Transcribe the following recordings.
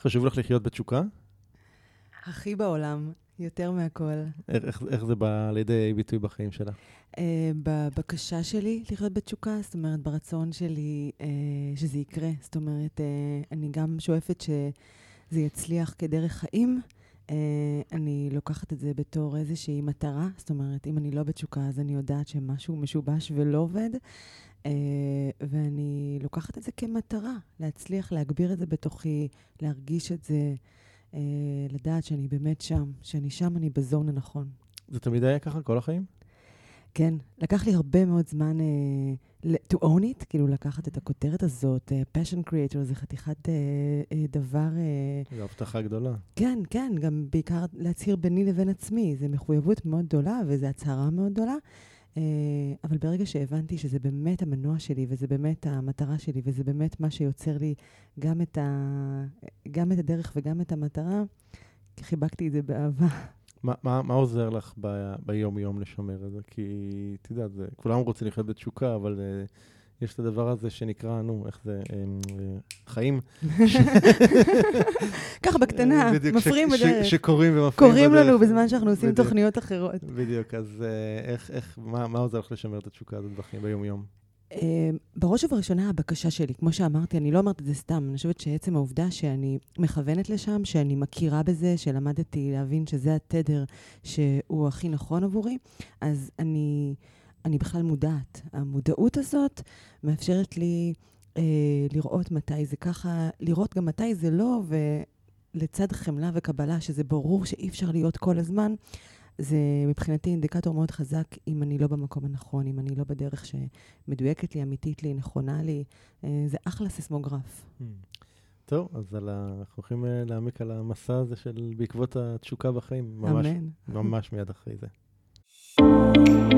חשוב לך לחיות בתשוקה? הכי בעולם, יותר מהכל. איך, איך, זה בא לידי ביטוי בחיים שלה? Uh, בבקשה שלי לחיות בתשוקה, זאת אומרת, ברצון שלי uh, שזה יקרה. זאת אומרת, uh, אני גם שואפת שזה יצליח כדרך חיים. Uh, אני לוקחת את זה בתור איזושהי מטרה. זאת אומרת, אם אני לא בתשוקה, אז אני יודעת שמשהו משובש ולא עובד. Uh, ואני לוקחת את זה כמטרה, להצליח להגביר את זה בתוכי, להרגיש את זה. אה, לדעת שאני באמת שם, שאני שם, אני בזון הנכון. זה תמיד היה ככה כל החיים? כן, לקח לי הרבה מאוד זמן uh, to own it, כאילו לקחת את הכותרת הזאת, uh, passion creator, זה חתיכת uh, uh, דבר... Uh, זו הבטחה גדולה. כן, כן, גם בעיקר להצהיר ביני לבין עצמי, זו מחויבות מאוד גדולה וזו הצהרה מאוד גדולה. Uh, אבל ברגע שהבנתי שזה באמת המנוע שלי, וזה באמת המטרה שלי, וזה באמת מה שיוצר לי גם את, ה... גם את הדרך וגם את המטרה, חיבקתי את זה באהבה. מה, מה, מה עוזר לך ב, ביום-יום לשמר את זה? כי, את יודעת, כולם רוצים לחיות בתשוקה, אבל uh, יש את הדבר הזה שנקרא, נו, איך זה, um, uh, חיים. ככה בקטנה, מפריעים בדרך. שקורים ומפריעים בדרך. קוראים לנו בזמן שאנחנו עושים תוכניות אחרות. בדיוק, אז uh, איך, מה, עוזר לך לשמר את התשוקה הזאת בחיים, ביום-יום? בראש ובראשונה הבקשה שלי, כמו שאמרתי, אני לא אומרת את זה סתם, אני חושבת שעצם העובדה שאני מכוונת לשם, שאני מכירה בזה, שלמדתי להבין שזה התדר שהוא הכי נכון עבורי, אז אני, אני בכלל מודעת. המודעות הזאת מאפשרת לי uh, לראות מתי זה ככה, לראות גם מתי זה לא, ולצד חמלה וקבלה, שזה ברור שאי אפשר להיות כל הזמן, זה מבחינתי אינדיקטור מאוד חזק אם אני לא במקום הנכון, אם אני לא בדרך שמדויקת לי, אמיתית לי, נכונה לי. אה, זה אחלה סיסמוגרף. Hmm. טוב, אז על ה... אנחנו הולכים אה, להעמיק על המסע הזה של בעקבות התשוקה בחיים. ממש, אמן. ממש מיד אחרי זה.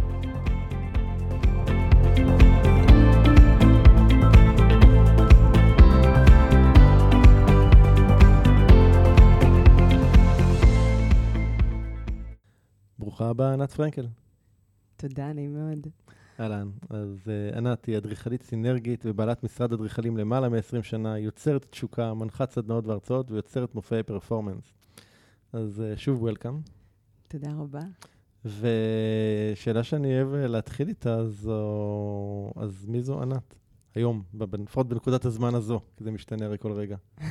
ברוכה הבאה, ענת פרנקל. תודה, נעים מאוד. אהלן, אז uh, ענת היא אדריכלית סינרגית ובעלת משרד אדריכלים למעלה מ-20 שנה, יוצרת תשוקה, מנחת סדנאות והרצאות ויוצרת מופעי פרפורמנס. אז uh, שוב וולקאם. תודה רבה. ושאלה שאני אוהב אה, להתחיל איתה, זו... אז מי זו ענת? היום, לפחות בנקודת הזמן הזו, כי זה משתנה הרי כל רגע.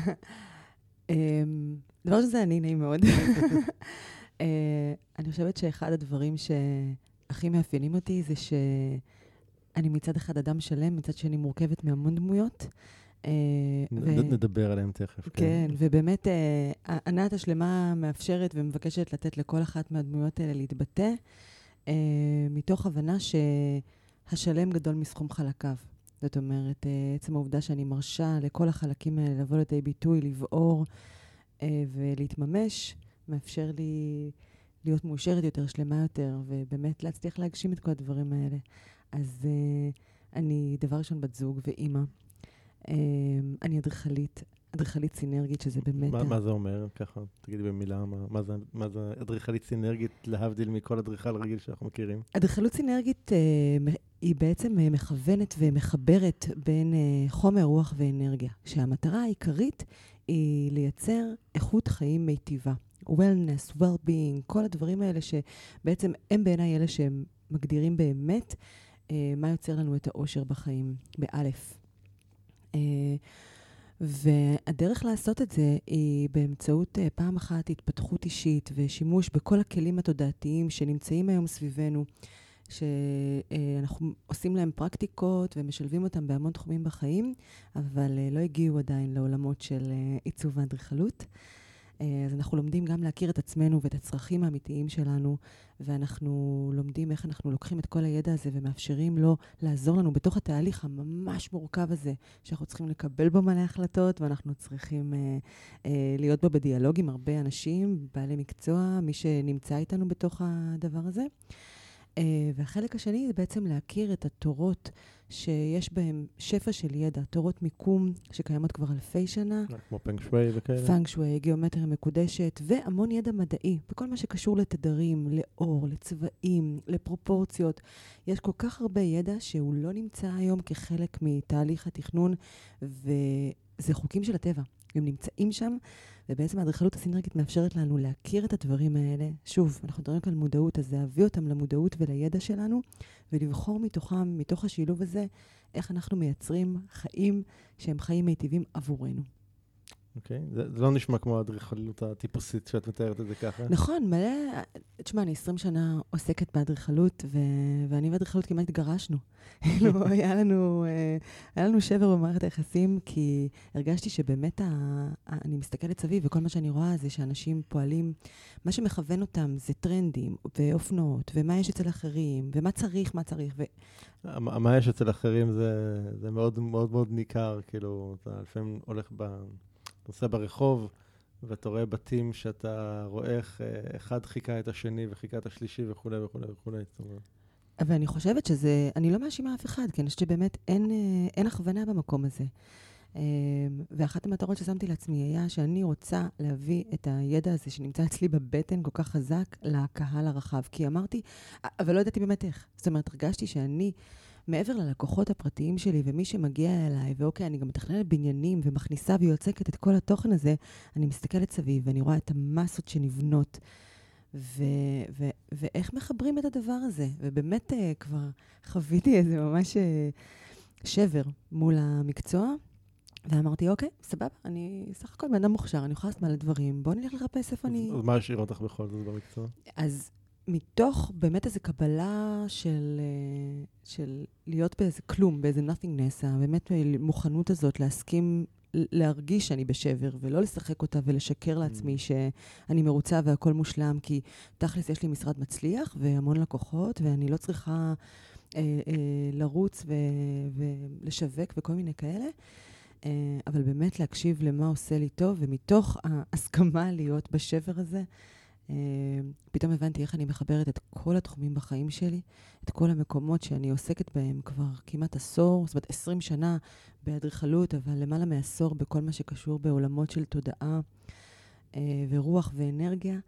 אמ, דבר שזה אני, נעים מאוד. אה, אני חושבת שאחד הדברים שהכי מאפיינים אותי זה שאני מצד אחד אדם שלם, מצד שני מורכבת מהמון דמויות. אה, נדבר עליהם תכף. כן, כן ובאמת, אה, ענת השלמה מאפשרת ומבקשת לתת לכל אחת מהדמויות האלה להתבטא, מתוך הבנה שהשלם גדול מסכום חלקיו. זאת אומרת, עצם העובדה שאני מרשה לכל החלקים האלה לבוא לידי ביטוי, לבעור ולהתממש, מאפשר לי להיות מאושרת יותר, שלמה יותר, ובאמת להצליח להגשים את כל הדברים האלה. אז uh, אני דבר ראשון בת זוג ואימא. Uh, אני אדריכלית, אדריכלית סינרגית, שזה באמת... מה, מה זה אומר? ככה, תגידי במילה, מה, מה, זה, מה זה אדריכלית סינרגית, להבדיל מכל אדריכל רגיל שאנחנו מכירים? אדריכלות סינרגית uh, היא בעצם uh, מכוונת ומחברת בין uh, חומר, רוח ואנרגיה, שהמטרה העיקרית היא לייצר איכות חיים מיטיבה. Wellness, well-being, כל הדברים האלה שבעצם הם בעיניי אלה שהם מגדירים באמת אה, מה יוצר לנו את האושר בחיים, באלף. אה, והדרך לעשות את זה היא באמצעות אה, פעם אחת התפתחות אישית ושימוש בכל הכלים התודעתיים שנמצאים היום סביבנו, שאנחנו עושים להם פרקטיקות ומשלבים אותם בהמון תחומים בחיים, אבל לא הגיעו עדיין לעולמות של עיצוב ואדריכלות. אה, אז אנחנו לומדים גם להכיר את עצמנו ואת הצרכים האמיתיים שלנו, ואנחנו לומדים איך אנחנו לוקחים את כל הידע הזה ומאפשרים לו לעזור לנו בתוך התהליך הממש מורכב הזה, שאנחנו צריכים לקבל בו מלא החלטות, ואנחנו צריכים אה, אה, להיות בו בדיאלוג עם הרבה אנשים, בעלי מקצוע, מי שנמצא איתנו בתוך הדבר הזה. אה, והחלק השני זה בעצם להכיר את התורות שיש בהן שפע של ידע, תורות מיקום שקיימות כבר אלפי שנה. כמו פנג שווי וכאלה. פנג שווי, גיאומטריה מקודשת, והמון ידע מדעי, בכל מה שקשור לתדרים, לאור, לצבעים, לפרופורציות. יש כל כך הרבה ידע שהוא לא נמצא היום כחלק מתהליך התכנון, וזה חוקים של הטבע. הם נמצאים שם, ובעצם האדריכלות הסינרגית מאפשרת לנו להכיר את הדברים האלה. שוב, אנחנו מדברים על מודעות, אז להביא אותם למודעות ולידע שלנו, ולבחור מתוכם, מתוך השילוב הזה, איך אנחנו מייצרים חיים שהם חיים מיטיבים עבורנו. אוקיי, okay. זה, זה לא נשמע כמו האדריכלות הטיפוסית שאת מתארת את זה ככה. נכון, מלא... תשמע, אני 20 שנה עוסקת באדריכלות, ו... ואני ואדריכלות כמעט התגרשנו. כאילו, היה לנו, אה, היה לנו שבר במערכת היחסים, כי הרגשתי שבאמת, ה... אני מסתכלת סביב, וכל מה שאני רואה זה שאנשים פועלים, מה שמכוון אותם זה טרנדים, ואופנות, ומה יש אצל אחרים, ומה צריך, מה צריך. ו... מה יש אצל אחרים זה, זה מאוד מאוד מאוד ניכר, כאילו, אתה לפעמים הולך ב... נוסע ברחוב, ואתה רואה בתים שאתה רואה איך אה, אחד חיכה את השני וחיכה את השלישי וכולי וכולי וכולי. אבל אני חושבת שזה, אני לא מאשימה אף אחד, כי אני חושבת שבאמת אין, אה, אין הכוונה במקום הזה. אה, ואחת המטרות ששמתי לעצמי היה שאני רוצה להביא את הידע הזה שנמצא אצלי בבטן כל כך חזק לקהל הרחב. כי אמרתי, אבל לא ידעתי באמת איך. זאת אומרת, הרגשתי שאני... מעבר ללקוחות הפרטיים שלי ומי שמגיע אליי, ואוקיי, אני גם מתכננת בניינים ומכניסה ויוצקת את כל התוכן הזה, אני מסתכלת סביב ואני רואה את המסות שנבנות, ו- ו- ואיך מחברים את הדבר הזה. ובאמת uh, כבר חוויתי איזה ממש uh, שבר מול המקצוע. ואמרתי, אוקיי, סבבה, אני סך הכל בן אדם מוכשר, אני יכולה לעשות מלא דברים, בואו נלך לחפש איפה אני... אז מה השאיר אותך בכל זאת במקצוע? אז מתוך באמת איזו קבלה של, אה, של להיות באיזה כלום, באיזה nothingness, באמת המוכנות הזאת להסכים להרגיש שאני בשבר, ולא לשחק אותה ולשקר לעצמי mm. שאני מרוצה והכל מושלם, כי תכלס יש לי משרד מצליח והמון לקוחות, ואני לא צריכה אה, אה, לרוץ ו, ולשווק וכל מיני כאלה. אה, אבל באמת להקשיב למה עושה לי טוב, ומתוך ההסכמה להיות בשבר הזה, אה, פתאום הבנתי איך אני מחברת את כל התחומים בחיים שלי, את כל המקומות שאני עוסקת בהם כבר כמעט עשור, זאת אומרת 20 שנה באדריכלות, אבל למעלה מעשור בכל מה שקשור בעולמות של תודעה אה, ורוח ואנרגיה,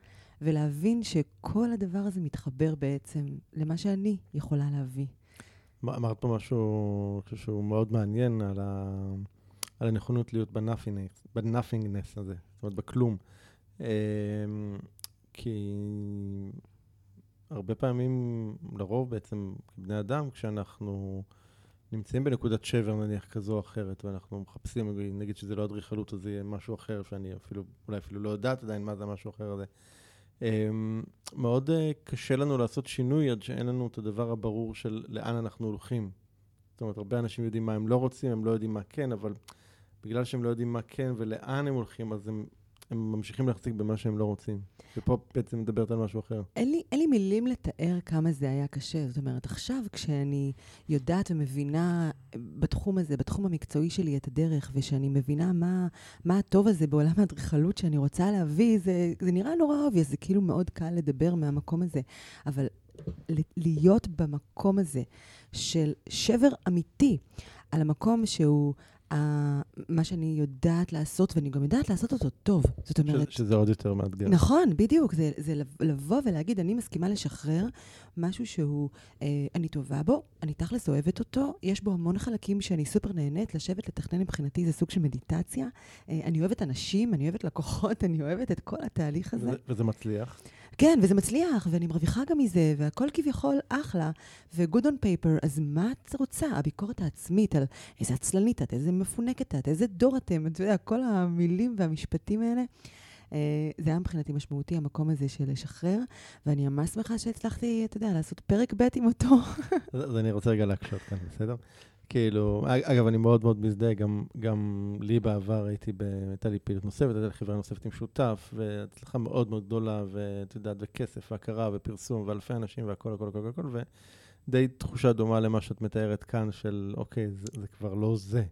ולהבין שכל הדבר הזה מתחבר בעצם למה שאני יכולה להביא. אמרת פה משהו שהוא מאוד מעניין על, ה... על הנכונות להיות בנאפינגנס הזה, זאת אומרת, בכלום. כי הרבה פעמים, לרוב בעצם, כבני אדם, כשאנחנו נמצאים בנקודת שבר נניח כזו או אחרת, ואנחנו מחפשים, נגיד שזה לא אדריכלות, אז זה יהיה משהו אחר, שאני אפילו, אולי אפילו לא יודעת עדיין מה זה המשהו האחר הזה. אמ, מאוד אה, קשה לנו לעשות שינוי עד שאין לנו את הדבר הברור של לאן אנחנו הולכים. זאת אומרת, הרבה אנשים יודעים מה הם לא רוצים, הם לא יודעים מה כן, אבל בגלל שהם לא יודעים מה כן ולאן הם הולכים, אז הם הם ממשיכים להחזיק במה שהם לא רוצים. ופה בעצם מדברת על משהו אחר. אין לי, אין לי מילים לתאר כמה זה היה קשה. זאת אומרת, עכשיו כשאני יודעת ומבינה בתחום הזה, בתחום המקצועי שלי את הדרך, ושאני מבינה מה, מה הטוב הזה בעולם האדריכלות שאני רוצה להביא, זה, זה נראה נורא obvious, זה כאילו מאוד קל לדבר מהמקום הזה. אבל להיות במקום הזה של שבר אמיתי, על המקום שהוא מה שאני יודעת לעשות, ואני גם יודעת לעשות אותו טוב. זאת אומרת... ש, שזה עוד יותר מאתגר. נכון, בדיוק. זה, זה לבוא ולהגיד, אני מסכימה לשחרר משהו שהוא, אה, אני טובה בו, אני תכלס אוהבת אותו, יש בו המון חלקים שאני סופר נהנית, לשבת לתכנן מבחינתי זה סוג של מדיטציה. אה, אני אוהבת אנשים, אני אוהבת לקוחות, אני אוהבת את כל התהליך הזה. וזה, וזה מצליח? כן, וזה מצליח, ואני מרוויחה גם מזה, והכל כביכול אחלה, ו-good on paper, אז מה את רוצה? הביקורת העצמית על איזה עצלנית את, איזה מפונקת את, איזה דור אתם, אתה יודע, כל המילים והמשפטים האלה. אה, זה היה מבחינתי משמעותי, המקום הזה של לשחרר, ואני ממש שמחה שהצלחתי, אתה יודע, לעשות פרק ב' עם אותו. אז אני רוצה רגע להקשות כאן, בסדר? כאילו, אגב, אני מאוד מאוד מזדהה, גם, גם לי בעבר הייתי, ב, הייתה לי פעילות נוספת, הייתה לי חברה נוספת עם שותף, והצלחה מאוד מאוד גדולה, ואת יודעת, וכסף, והכרה, ופרסום, ואלפי אנשים, והכל, הכל, הכל, הכל, ודי תחושה דומה למה שאת מתארת כאן, של אוקיי, זה, זה כבר לא זה.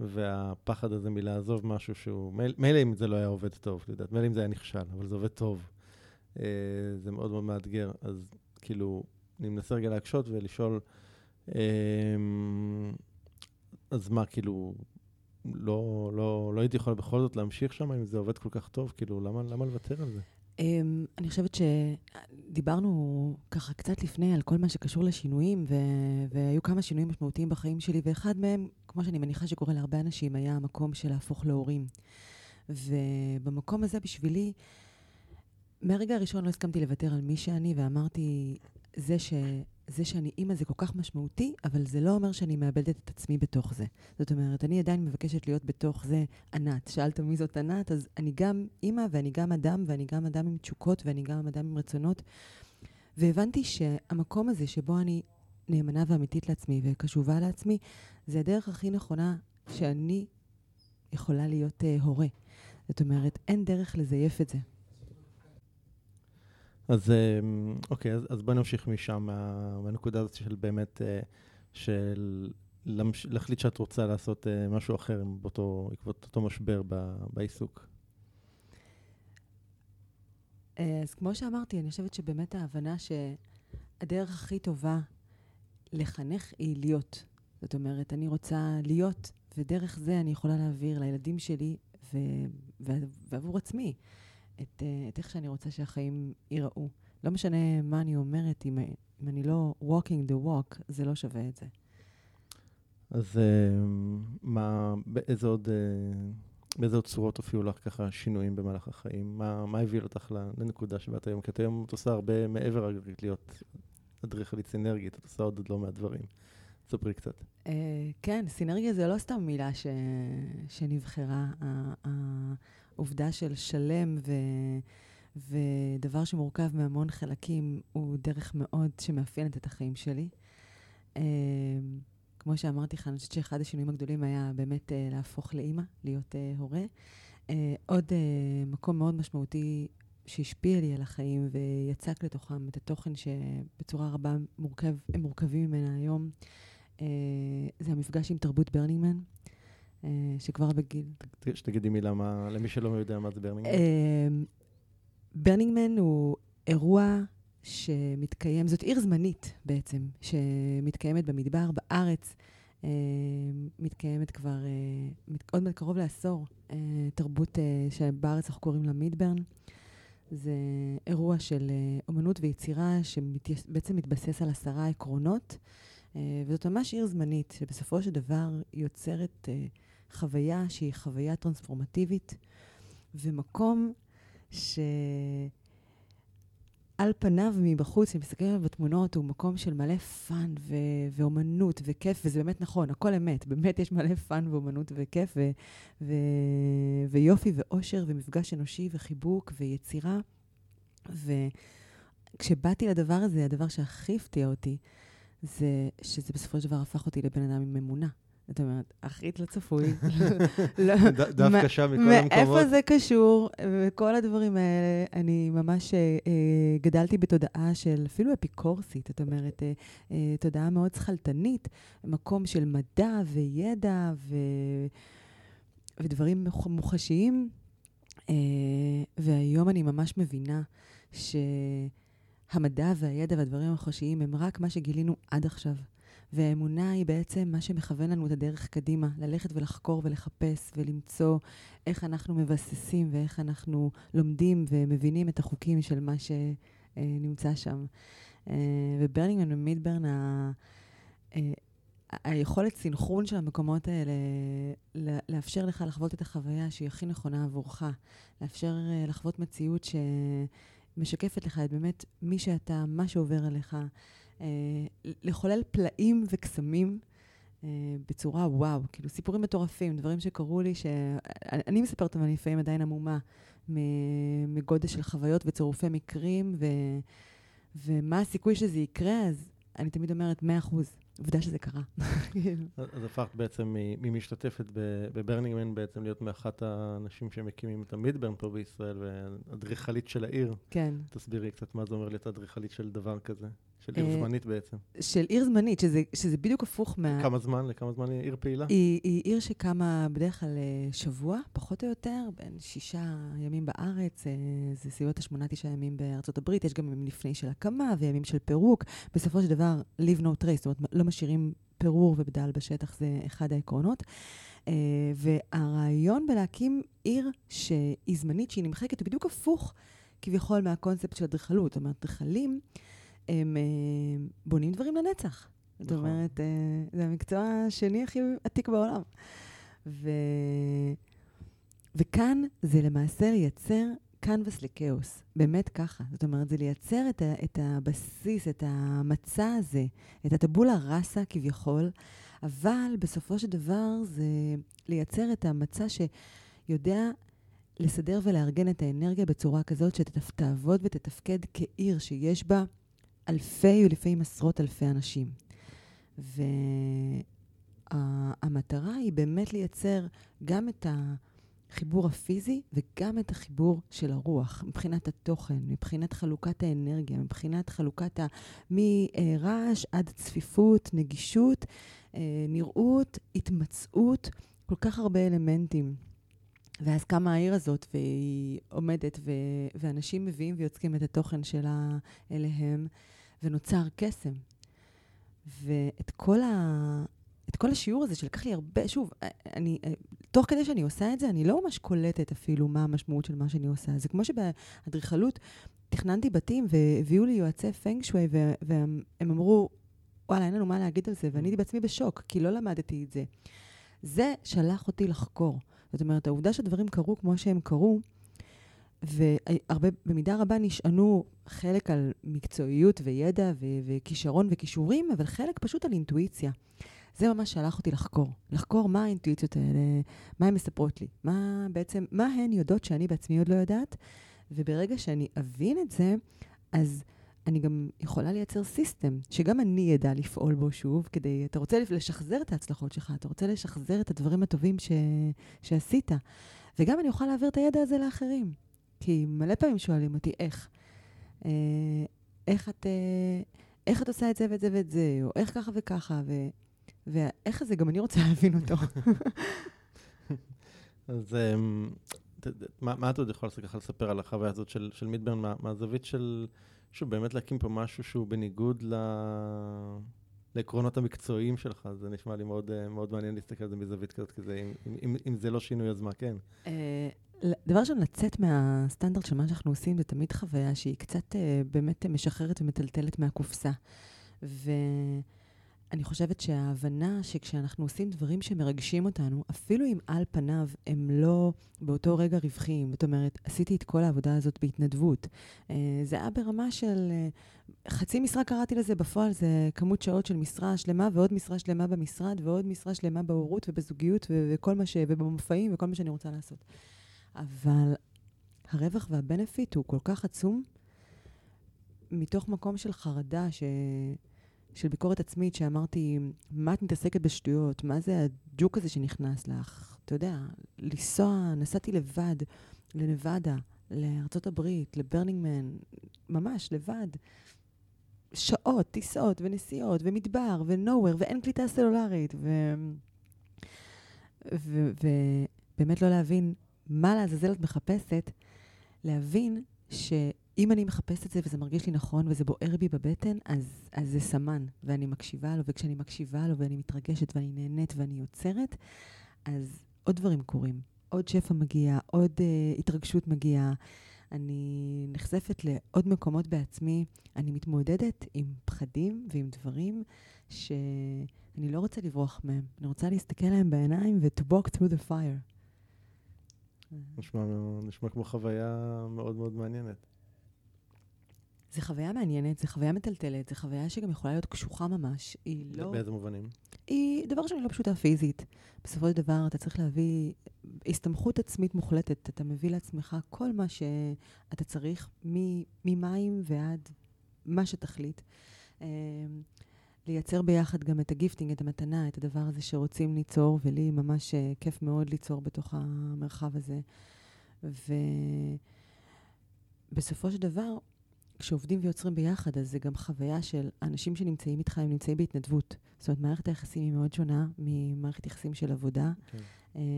והפחד הזה מלעזוב משהו שהוא, מילא אם זה לא היה עובד טוב, את יודעת, מילא אם זה היה נכשל, אבל זה עובד טוב. אה, זה מאוד מאוד מאתגר. אז כאילו, אני מנסה רגע להקשות ולשאול, אז מה, כאילו, לא, לא, לא הייתי יכול בכל זאת להמשיך שם אם זה עובד כל כך טוב? כאילו, למה, למה לוותר על זה? Um, אני חושבת שדיברנו ככה קצת לפני על כל מה שקשור לשינויים, ו- והיו כמה שינויים משמעותיים בחיים שלי, ואחד מהם, כמו שאני מניחה שקורה להרבה אנשים, היה המקום של להפוך להורים. ובמקום הזה בשבילי, מהרגע הראשון לא הסכמתי לוותר על מי שאני, ואמרתי, זה ש... זה שאני אימא זה כל כך משמעותי, אבל זה לא אומר שאני מאבדת את עצמי בתוך זה. זאת אומרת, אני עדיין מבקשת להיות בתוך זה ענת. שאלת מי זאת ענת, אז אני גם אימא ואני גם אדם, ואני גם אדם עם תשוקות ואני גם אדם עם רצונות. והבנתי שהמקום הזה שבו אני נאמנה ואמיתית לעצמי וקשובה לעצמי, זה הדרך הכי נכונה שאני יכולה להיות uh, הורה. זאת אומרת, אין דרך לזייף את זה. אז אמ, אוקיי, אז, אז בואי נמשיך משם, מה, מהנקודה הזאת של באמת, אה, של למש, להחליט שאת רוצה לעשות אה, משהו אחר באותו, בעקבות אותו משבר ב, בעיסוק. אה, אז כמו שאמרתי, אני חושבת שבאמת ההבנה שהדרך הכי טובה לחנך היא להיות. זאת אומרת, אני רוצה להיות, ודרך זה אני יכולה להעביר לילדים שלי ו- ו- ועבור עצמי. את, אה, את איך שאני רוצה שהחיים ייראו. לא משנה מה אני אומרת, אם, אם אני לא walking the walk, זה לא שווה את זה. אז אה, מה, באיזה עוד, אה, באיזה עוד צורות הופיעו לך ככה שינויים במהלך החיים? מה, מה הביא אותך לנקודה שבה את היום? כי את היום את עושה הרבה מעבר רק להיות אדריכלית סינרגית, את עושה עוד לא מעט דברים. ספרי קצת. Uh, כן, סינרגיה זה לא סתם מילה ש... שנבחרה. העובדה של שלם ו... ודבר שמורכב מהמון חלקים הוא דרך מאוד שמאפיינת את החיים שלי. Uh, כמו שאמרתי לך, אני חושבת שאחד השינויים הגדולים היה באמת uh, להפוך לאימא, להיות uh, הורה. Uh, עוד uh, מקום מאוד משמעותי שהשפיע לי על החיים ויצק לתוכם את התוכן שבצורה רבה מורכב, הם מורכבים ממנה היום, אה, זה המפגש עם תרבות ברנינגמן. אה, שכבר בגיל... שתגידי מילה מה, למי שלא יודע מה זה ברנינגמן. אמ, ברנינגמן הוא אירוע שמתקיים, זאת עיר זמנית בעצם, שמתקיימת במדבר, בארץ. אה, מתקיימת כבר אה, עוד מעט קרוב לעשור, תרבות שבארץ אנחנו קוראים לה מידברן. זה אירוע של אומנות ויצירה שבעצם מתבסס על עשרה עקרונות, וזאת ממש עיר זמנית, שבסופו של דבר יוצרת חוויה שהיא חוויה טרנספורמטיבית, ומקום שעל פניו מבחוץ, מסתכלים עליו בתמונות, הוא מקום של מלא fun ו- ואומנות וכיף, וזה באמת נכון, הכל אמת, באמת יש מלא fun ואומנות וכיף, ו- ו- ויופי ואושר ומפגש אנושי וחיבוק ויצירה. וכשבאתי לדבר הזה, הדבר שהכי הפתיע אותי, זה שזה בסופו של דבר הפך אותי לבן אדם עם אמונה. זאת אומרת, הכי לא צפוי. לא, דווקא שם מכל המקומות. מאיפה זה קשור? וכל הדברים האלה, אני ממש אה, אה, גדלתי בתודעה של אפילו אפיקורסית, זאת אומרת, אה, תודעה מאוד שכלתנית, מקום של מדע וידע ודברים מוחשיים. והיום אני ממש מבינה שהמדע והידע והדברים המוחשיים הם רק מה שגילינו עד עכשיו. והאמונה היא בעצם מה שמכוון לנו את הדרך קדימה, ללכת ולחקור ולחפש ולמצוא איך אנחנו מבססים ואיך אנחנו לומדים ומבינים את החוקים של מה שנמצא שם. אה, וברנינגמן ומידברן, ה... אה, היכולת סינכרון של המקומות האלה, לאפשר לך לחוות את החוויה שהיא הכי נכונה עבורך, לאפשר אה, לחוות מציאות ש... משקפת לך את באמת מי שאתה, מה שעובר עליך, לחולל פלאים וקסמים. אה, בצורה וואו, כאילו סיפורים מטורפים, דברים שקרו לי, שאני מספרת אבל אני לפעמים עדיין המומה מגודל של חוויות וצירופי מקרים, ו, ומה הסיכוי שזה יקרה, אז אני תמיד אומרת 100 אחוז. עובדה שזה קרה. אז הפכת בעצם ממשתתפת בברנינגמן בעצם להיות מאחת האנשים שמקימים את המידברן פה בישראל, ואדריכלית של העיר. כן. תסבירי קצת מה זה אומר להיות אדריכלית של דבר כזה. של עיר אה, זמנית בעצם. של עיר זמנית, שזה, שזה בדיוק הפוך מה... כמה זמן? לכמה זמן היא עיר פעילה? היא, היא עיר שקמה בדרך כלל אה, שבוע, פחות או יותר, בין שישה ימים בארץ, אה, זה סביבות השמונה, תשעה ימים בארצות הברית, יש גם ימים לפני של הקמה וימים של פירוק. בסופו של דבר, live no trace, זאת אומרת, לא משאירים פירור ובדל בשטח, זה אחד העקרונות. והרעיון בלהקים עיר שהיא זמנית, שהיא נמחקת, הוא בדיוק הפוך כביכול מהקונספט של אדריכלות. זאת אומרת, אדריכלים... הם אה, בונים דברים לנצח. זאת נכון. אומרת, אה, זה המקצוע השני הכי עתיק בעולם. ו... וכאן זה למעשה לייצר קנבס לכאוס, באמת ככה. זאת אומרת, זה לייצר את, ה, את הבסיס, את המצע הזה, את הטבולה ראסה כביכול, אבל בסופו של דבר זה לייצר את המצע שיודע לסדר ולארגן את האנרגיה בצורה כזאת שתעבוד ותתפקד כעיר שיש בה אלפי ולפעמים עשרות אלפי אנשים. והמטרה היא באמת לייצר גם את החיבור הפיזי וגם את החיבור של הרוח, מבחינת התוכן, מבחינת חלוקת האנרגיה, מבחינת חלוקת ה... מרעש עד צפיפות, נגישות, אה, נראות, התמצאות, כל כך הרבה אלמנטים. ואז קמה העיר הזאת, והיא עומדת, ו- ואנשים מביאים ויוצקים את התוכן שלה אליהם. ונוצר קסם. ואת כל, ה... את כל השיעור הזה שלקח לי הרבה, שוב, אני, תוך כדי שאני עושה את זה, אני לא ממש קולטת אפילו מה המשמעות של מה שאני עושה. זה כמו שבאדריכלות תכננתי בתים והביאו לי יועצי פנג שווי, והם אמרו, וואלה, אין לנו מה להגיד על זה, ואני הייתי בעצמי בשוק, כי לא למדתי את זה. זה שלח אותי לחקור. זאת אומרת, העובדה שדברים קרו כמו שהם קרו, ובמידה רבה נשענו חלק על מקצועיות וידע ו- וכישרון וכישורים, אבל חלק פשוט על אינטואיציה. זה ממש שלח אותי לחקור. לחקור מה האינטואיציות האלה, מה הן מספרות לי, מה בעצם, מה הן יודעות שאני בעצמי עוד לא יודעת, וברגע שאני אבין את זה, אז אני גם יכולה לייצר סיסטם, שגם אני אדע לפעול בו שוב, כדי, אתה רוצה לשחזר את ההצלחות שלך, אתה רוצה לשחזר את הדברים הטובים ש, שעשית, וגם אני אוכל להעביר את הידע הזה לאחרים. כי מלא פעמים שואלים אותי, איך? אה, איך את, אה, איך את עושה את זה ואת זה ואת זה, או איך ככה וככה, ו, ואיך זה, גם אני רוצה להבין אותו. אז אמ, מה, מה את עוד יכולה ככה לספר על החוויה הזאת של, של מידברן, מה, מהזווית של, שוב, באמת להקים פה משהו שהוא בניגוד ל... לעקרונות המקצועיים שלך, זה נשמע לי מאוד, אה, מאוד מעניין להסתכל על זה מזווית כזאת, כזה, אם, אם, אם זה לא שינוי, אז מה כן? דבר ראשון, לצאת מהסטנדרט של מה שאנחנו עושים, זה תמיד חוויה שהיא קצת אה, באמת משחררת ומטלטלת מהקופסה. ואני חושבת שההבנה שכשאנחנו עושים דברים שמרגשים אותנו, אפילו אם על פניו הם לא באותו רגע רווחיים, זאת אומרת, עשיתי את כל העבודה הזאת בהתנדבות. אה, זה היה ברמה של אה, חצי משרה קראתי לזה, בפועל זה כמות שעות של משרה שלמה ועוד משרה שלמה במשרד ועוד משרה שלמה בהורות ובזוגיות וכל מה ש... ובמופעים וכל מה שאני רוצה לעשות. אבל הרווח והבנפיט הוא כל כך עצום, מתוך מקום של חרדה, ש... של ביקורת עצמית, שאמרתי, מה את מתעסקת בשטויות? מה זה הג'וק הזה שנכנס לך? אתה יודע, לנסוע, נסעתי לבד לנבדה, לארצות הברית, לברנינגמן, ממש לבד. שעות, טיסות ונסיעות ומדבר ונוהוור ואין קליטה סלולרית ובאמת לא להבין מה לעזאזל את מחפשת, להבין שאם אני מחפשת את זה וזה מרגיש לי נכון וזה בוער בי בבטן, אז, אז זה סמן, ואני מקשיבה לו, וכשאני מקשיבה לו ואני מתרגשת ואני נהנית ואני יוצרת, אז עוד דברים קורים. עוד שפע מגיע, עוד uh, התרגשות מגיעה. אני נחשפת לעוד מקומות בעצמי, אני מתמודדת עם פחדים ועם דברים שאני לא רוצה לברוח מהם. אני רוצה להסתכל להם בעיניים ו- to walk through the fire. נשמע, נשמע כמו חוויה מאוד מאוד מעניינת. זו חוויה מעניינת, זו חוויה מטלטלת, זו חוויה שגם יכולה להיות קשוחה ממש. היא לא... באיזה מובנים? היא דבר שאני לא פשוטה פיזית. בסופו של דבר, אתה צריך להביא הסתמכות עצמית מוחלטת. אתה מביא לעצמך כל מה שאתה צריך, ממים ועד מה שתחליט. לייצר ביחד גם את הגיפטינג, את המתנה, את הדבר הזה שרוצים ליצור, ולי ממש אה, כיף מאוד ליצור בתוך המרחב הזה. ובסופו של דבר, כשעובדים ויוצרים ביחד, אז זה גם חוויה של אנשים שנמצאים איתך, הם נמצאים בהתנדבות. זאת אומרת, מערכת היחסים היא מאוד שונה ממערכת יחסים של עבודה. כן. Uh,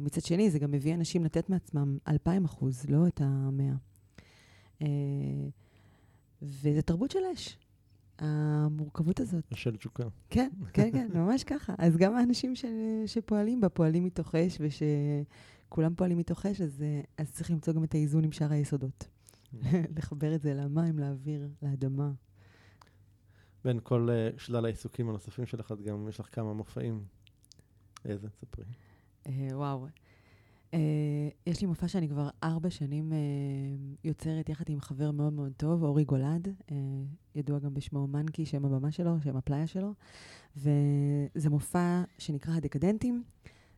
מצד שני, זה גם מביא אנשים לתת מעצמם 2,000 אחוז, לא את המאה. Uh, וזה תרבות של אש, המורכבות הזאת. של תשוקה. כן, כן, כן, ממש ככה. אז גם האנשים ש, שפועלים בה, פועלים מתוך אש, ושכולם פועלים מתוך אש, אז, אה, אז צריך למצוא גם את האיזון עם שאר היסודות. לחבר את זה למים, לאוויר, לאדמה. בין כל uh, שלל העיסוקים הנוספים שלך, גם יש לך כמה מופעים. איזה? ספרי. Uh, וואו. Uh, יש לי מופע שאני כבר ארבע שנים uh, יוצרת יחד עם חבר מאוד מאוד טוב, אורי גולד, uh, ידוע גם בשמו מנקי, שם הבמה שלו, שם הפלאיה שלו, וזה מופע שנקרא הדקדנטים.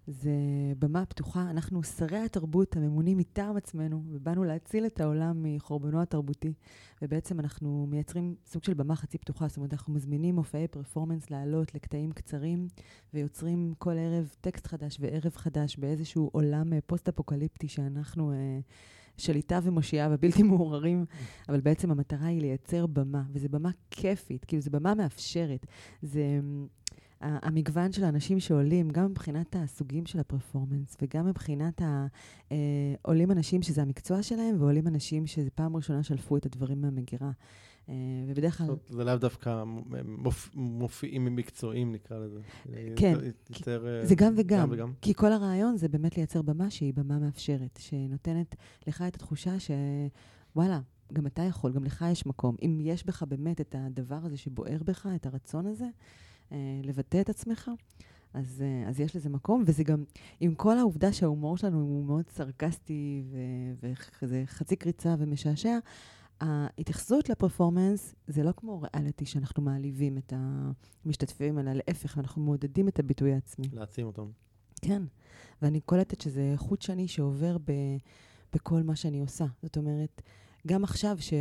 זה במה פתוחה. אנחנו שרי התרבות הממונים מטעם עצמנו, ובאנו להציל את העולם מחורבנו התרבותי. ובעצם אנחנו מייצרים סוג של במה חצי פתוחה, זאת אומרת, אנחנו מזמינים מופעי פרפורמנס לעלות לקטעים קצרים, ויוצרים כל ערב טקסט חדש וערב חדש באיזשהו עולם אה, פוסט-אפוקליפטי שאנחנו... אה, שליטה ומושיעה ובלתי מעורערים, אבל בעצם המטרה היא לייצר במה, וזו במה כיפית, כאילו זו במה מאפשרת. זה המגוון של האנשים שעולים, גם מבחינת הסוגים של הפרפורמנס, וגם מבחינת העולים אה, אנשים שזה המקצוע שלהם, ועולים אנשים שזה פעם ראשונה שלפו את הדברים מהמגירה. אה, ובדרך כלל... זה לאו דווקא מופיעים מקצועיים, נקרא לזה. כן, יותר, זה גם וגם. גם וגם. כי כל הרעיון זה באמת לייצר במה שהיא במה מאפשרת, שנותנת לך את התחושה שוואלה, גם אתה יכול, גם לך יש מקום. אם יש בך באמת את הדבר הזה שבוער בך, את הרצון הזה, אה, לבטא את עצמך, אז, אה, אז יש לזה מקום, וזה גם, עם כל העובדה שההומור שלנו הוא מאוד סרקסטי וכזה חצי קריצה ומשעשע, ההתייחסות לפרפורמנס זה לא כמו ריאליטי שאנחנו מעליבים את המשתתפים, אלא להפך, אנחנו מעודדים את הביטוי העצמי. להעצים אותם. כן, ואני קולטת שזה חוט שני שעובר ב, בכל מה שאני עושה. זאת אומרת, גם עכשיו ש,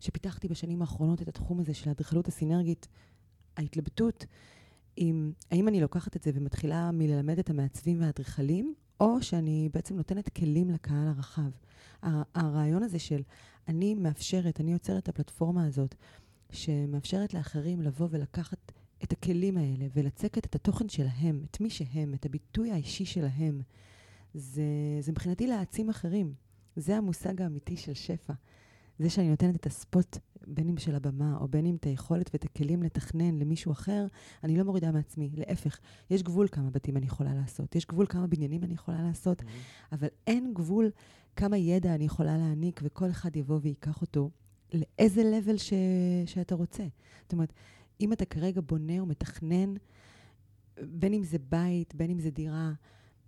שפיתחתי בשנים האחרונות את התחום הזה של האדריכלות הסינרגית, ההתלבטות עם האם אני לוקחת את זה ומתחילה מללמד את המעצבים והאדריכלים, או שאני בעצם נותנת כלים לקהל הרחב. הרעיון הזה של אני מאפשרת, אני יוצרת את הפלטפורמה הזאת, שמאפשרת לאחרים לבוא ולקחת את הכלים האלה ולצקת את התוכן שלהם, את מי שהם, את הביטוי האישי שלהם, זה, זה מבחינתי להעצים אחרים. זה המושג האמיתי של שפע. זה שאני נותנת את הספוט, בין אם של הבמה, או בין אם את היכולת ואת הכלים לתכנן למישהו אחר, אני לא מורידה מעצמי. להפך, יש גבול כמה בתים אני יכולה לעשות, יש גבול כמה בניינים אני יכולה לעשות, mm-hmm. אבל אין גבול כמה ידע אני יכולה להעניק, וכל אחד יבוא וייקח אותו לאיזה level ש... שאתה רוצה. זאת אומרת, אם אתה כרגע בונה או מתכנן, בין אם זה בית, בין אם זה דירה,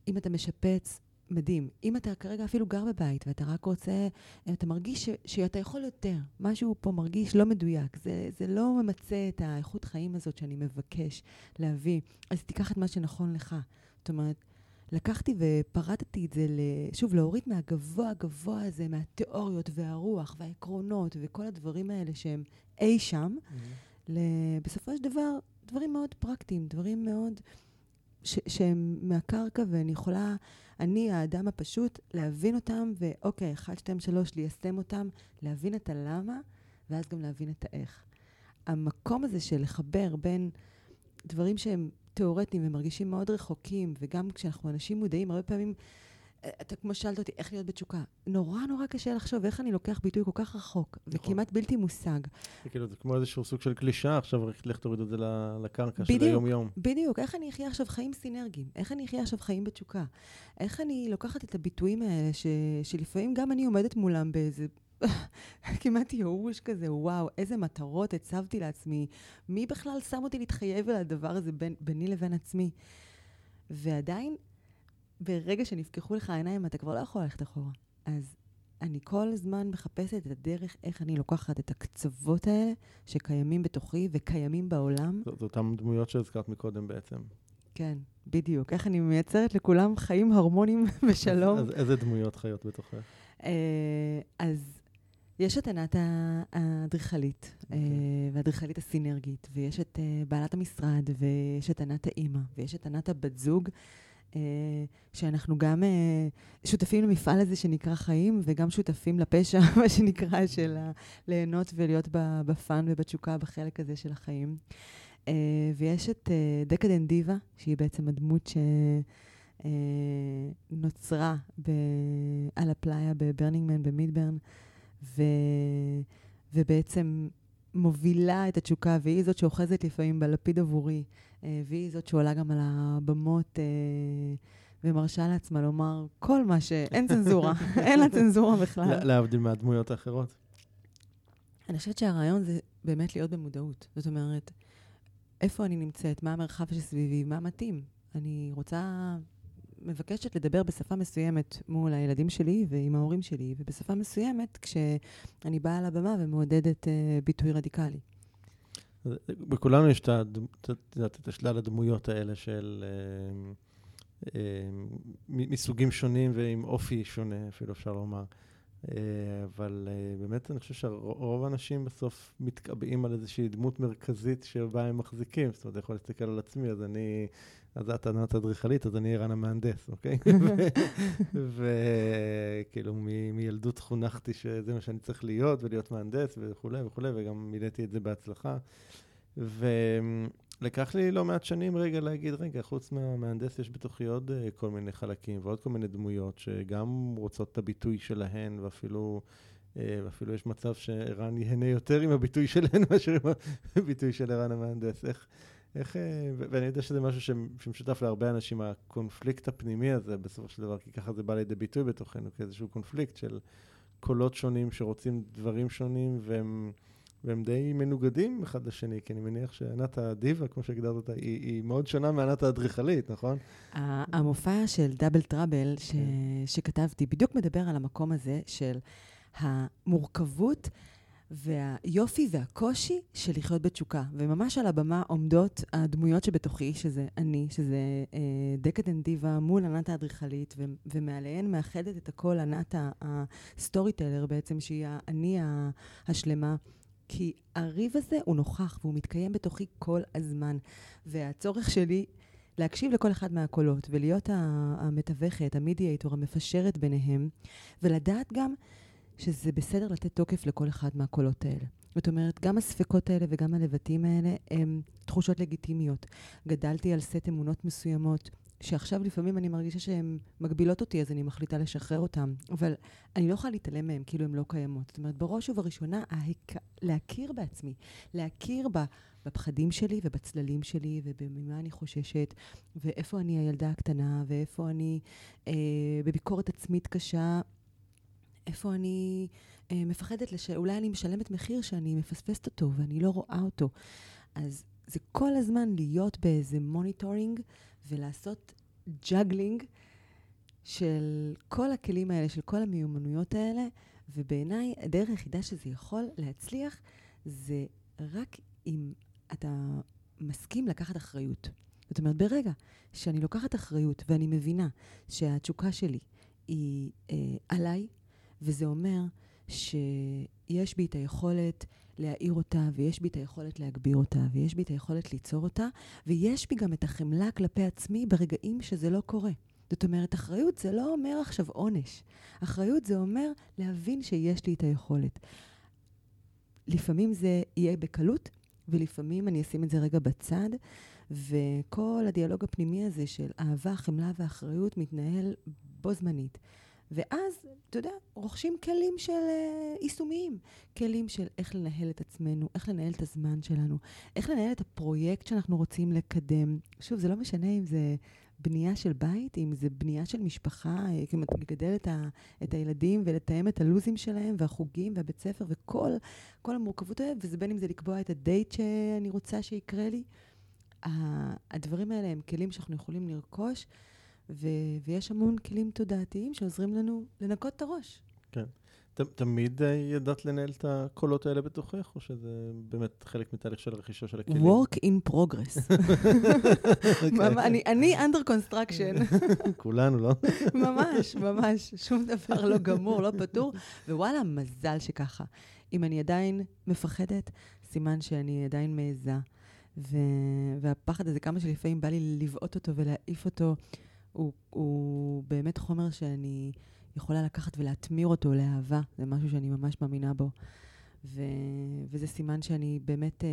אם אתה משפץ, מדהים. אם אתה כרגע אפילו גר בבית ואתה רק רוצה, אתה מרגיש ש, שאתה יכול יותר, משהו פה מרגיש לא מדויק, זה, זה לא ממצה את האיכות חיים הזאת שאני מבקש להביא, אז תיקח את מה שנכון לך. זאת אומרת, לקחתי ופרטתי את זה, שוב, להוריד מהגבוה הגבוה הזה, מהתיאוריות והרוח והעקרונות וכל הדברים האלה שהם אי שם, mm-hmm. בסופו של דבר, דברים מאוד פרקטיים, דברים מאוד... ש- שהם מהקרקע, ואני יכולה, אני, האדם הפשוט, להבין אותם, ואוקיי, 1, 2, 3, ליישם אותם, להבין את הלמה, ואז גם להבין את האיך. המקום הזה של לחבר בין דברים שהם תיאורטיים ומרגישים מאוד רחוקים, וגם כשאנחנו אנשים מודעים, הרבה פעמים אתה כמו שאלת אותי, איך להיות בתשוקה. נורא נורא קשה לחשוב איך אני לוקח ביטוי כל כך רחוק, נכון. וכמעט בלתי מושג. זה כאילו, זה כמו איזשהו סוג של קלישאה, עכשיו לך תוריד את זה לקרקע בדיוק, של היום-יום. בדיוק, איך אני אחיה עכשיו חיים סינרגיים? איך אני אחיה עכשיו חיים בתשוקה? איך אני לוקחת את הביטויים האלה, ש, שלפעמים גם אני עומדת מולם באיזה... כמעט ייאוש כזה, וואו, איזה מטרות הצבתי לעצמי. מי בכלל שם אותי להתחייב על הדבר הזה בין, ביני לבין עצמי? ועדיין, ברגע שנפקחו לך העיניים, אתה כבר לא יכול ללכת אחורה. אז אני כל הזמן מחפשת את הדרך איך אני לוקחת את הקצוות האלה שקיימים בתוכי וקיימים בעולם. זאת אותן דמויות שהזכרת מקודם בעצם. כן, בדיוק. איך אני מייצרת לכולם חיים הרמוניים בשלום. אז איזה דמויות חיות בתוכך? אה, אז יש את ענת האדריכלית, okay. אה, אוקיי. והאדריכלית הסינרגית, ויש את אה, בעלת המשרד, ויש את ענת האימא, ויש את ענת הבת זוג. שאנחנו גם שותפים למפעל הזה שנקרא חיים, וגם שותפים לפשע, מה שנקרא, של ליהנות ולהיות בפאן ובתשוקה בחלק הזה של החיים. ויש את דקדן דיבה, שהיא בעצם הדמות שנוצרה על הפלאיה בברנינגמן במידברן. ו... ובעצם מובילה את התשוקה, והיא זאת שאוחזת לפעמים בלפיד עבורי, אה, והיא זאת שעולה גם על הבמות אה, ומרשה לעצמה לומר כל מה ש... אין צנזורה, אין לה צנזורה בכלל. להבדיל מהדמויות האחרות. אני חושבת שהרעיון זה באמת להיות במודעות. זאת אומרת, איפה אני נמצאת, מה המרחב שסביבי, מה מתאים. אני רוצה מבקשת לדבר בשפה מסוימת מול הילדים שלי ועם ההורים שלי, ובשפה מסוימת כשאני באה לבמה ומעודדת uh, ביטוי רדיקלי. בכולנו יש את השלל הדמויות האלה של... uh, uh, מסוגים שונים ועם אופי שונה, אפילו אפשר לומר. Uh, אבל uh, באמת אני חושב שרוב האנשים בסוף מתקבעים על איזושהי דמות מרכזית שבה הם מחזיקים. זאת אומרת, אני יכול להסתכל על עצמי, אז אני אז את ענת אדריכלית, אז אני ערן המהנדס, אוקיי? וכאילו מילדות חונכתי שזה מה שאני צריך להיות, ולהיות מהנדס וכולי וכולי, וגם מילאתי את זה בהצלחה. ולקח לי לא מעט שנים רגע להגיד, רגע, חוץ מהמהנדס יש בתוכי עוד אה, כל מיני חלקים ועוד כל מיני דמויות שגם רוצות את הביטוי שלהן, ואפילו... אה, ואפילו יש מצב שערן ייהנה יותר עם הביטוי שלהן מאשר עם הביטוי של ערן המהנדס. איך, איך, אה, ואני יודע שזה משהו שמשותף להרבה אנשים, הקונפליקט הפנימי הזה, בסופו של דבר, כי ככה זה בא לידי ביטוי בתוכנו, כאיזשהו קונפליקט של קולות שונים שרוצים דברים שונים, והם, והם די מנוגדים אחד לשני, כי אני מניח שענת הדיבה, כמו שהגדרת אותה, היא, היא מאוד שונה מענת האדריכלית, נכון? המופע של דאבל טראבל ש, כן. שכתבתי, בדיוק מדבר על המקום הזה של המורכבות. והיופי והקושי של לחיות בתשוקה. וממש על הבמה עומדות הדמויות שבתוכי, שזה אני, שזה אה, דקדנט דיבה מול ענת האדריכלית, ו- ומעליהן מאחדת את הכל ענת ה storyteller בעצם, שהיא האני השלמה. כי הריב הזה הוא נוכח והוא מתקיים בתוכי כל הזמן. והצורך שלי להקשיב לכל אחד מהקולות ולהיות המתווכת, המדיאטור, המפשרת ביניהם, ולדעת גם שזה בסדר לתת תוקף לכל אחד מהקולות האלה. זאת אומרת, גם הספקות האלה וגם הלבטים האלה הם תחושות לגיטימיות. גדלתי על סט אמונות מסוימות, שעכשיו לפעמים אני מרגישה שהן מגבילות אותי, אז אני מחליטה לשחרר אותן. אבל אני לא יכולה להתעלם מהן כאילו הן לא קיימות. זאת אומרת, בראש ובראשונה, ההק... להכיר בעצמי, להכיר ב... בפחדים שלי ובצללים שלי ובמה אני חוששת, ואיפה אני הילדה הקטנה, ואיפה אני אה, בביקורת עצמית קשה, איפה אני אה, מפחדת, לש... אולי אני משלמת מחיר שאני מפספסת אותו ואני לא רואה אותו. אז זה כל הזמן להיות באיזה monitoring ולעשות juggling של כל הכלים האלה, של כל המיומנויות האלה, ובעיניי הדרך היחידה שזה יכול להצליח זה רק אם אתה מסכים לקחת אחריות. זאת אומרת, ברגע שאני לוקחת אחריות ואני מבינה שהתשוקה שלי היא אה, עליי, וזה אומר שיש בי את היכולת להעיר אותה, ויש בי את היכולת להגביר אותה, ויש בי את היכולת ליצור אותה, ויש בי גם את החמלה כלפי עצמי ברגעים שזה לא קורה. זאת אומרת, אחריות זה לא אומר עכשיו עונש. אחריות זה אומר להבין שיש לי את היכולת. לפעמים זה יהיה בקלות, ולפעמים אני אשים את זה רגע בצד, וכל הדיאלוג הפנימי הזה של אהבה, חמלה ואחריות מתנהל בו זמנית. ואז, אתה יודע, רוכשים כלים של uh, יישומיים. כלים של איך לנהל את עצמנו, איך לנהל את הזמן שלנו, איך לנהל את הפרויקט שאנחנו רוצים לקדם. שוב, זה לא משנה אם זה בנייה של בית, אם זה בנייה של משפחה, אה, כאילו לגדל את, ה, את הילדים ולתאם את הלוזים שלהם, והחוגים והבית ספר וכל כל המורכבות האלה, וזה בין אם זה לקבוע את הדייט שאני רוצה שיקרה לי. הדברים האלה הם כלים שאנחנו יכולים לרכוש. ו- ויש המון כלים תודעתיים שעוזרים לנו לנקות את הראש. כן. תמיד אה, ידעת לנהל את הקולות האלה בתוכך, או שזה באמת חלק מתהליך של הרכישה של הכלים? work in progress. אוקיי. אני under construction. כולנו, לא? ממש, ממש. שום דבר לא גמור, לא פתור, ווואלה, מזל שככה. אם אני עדיין מפחדת, סימן שאני עדיין מעיזה. והפחד הזה, כמה שלפעמים בא לי לבעוט אותו ולהעיף אותו, הוא באמת חומר שאני... יכולה לקחת ולהטמיר אותו לאהבה, זה משהו שאני ממש מאמינה בו. ו... וזה סימן שאני באמת uh,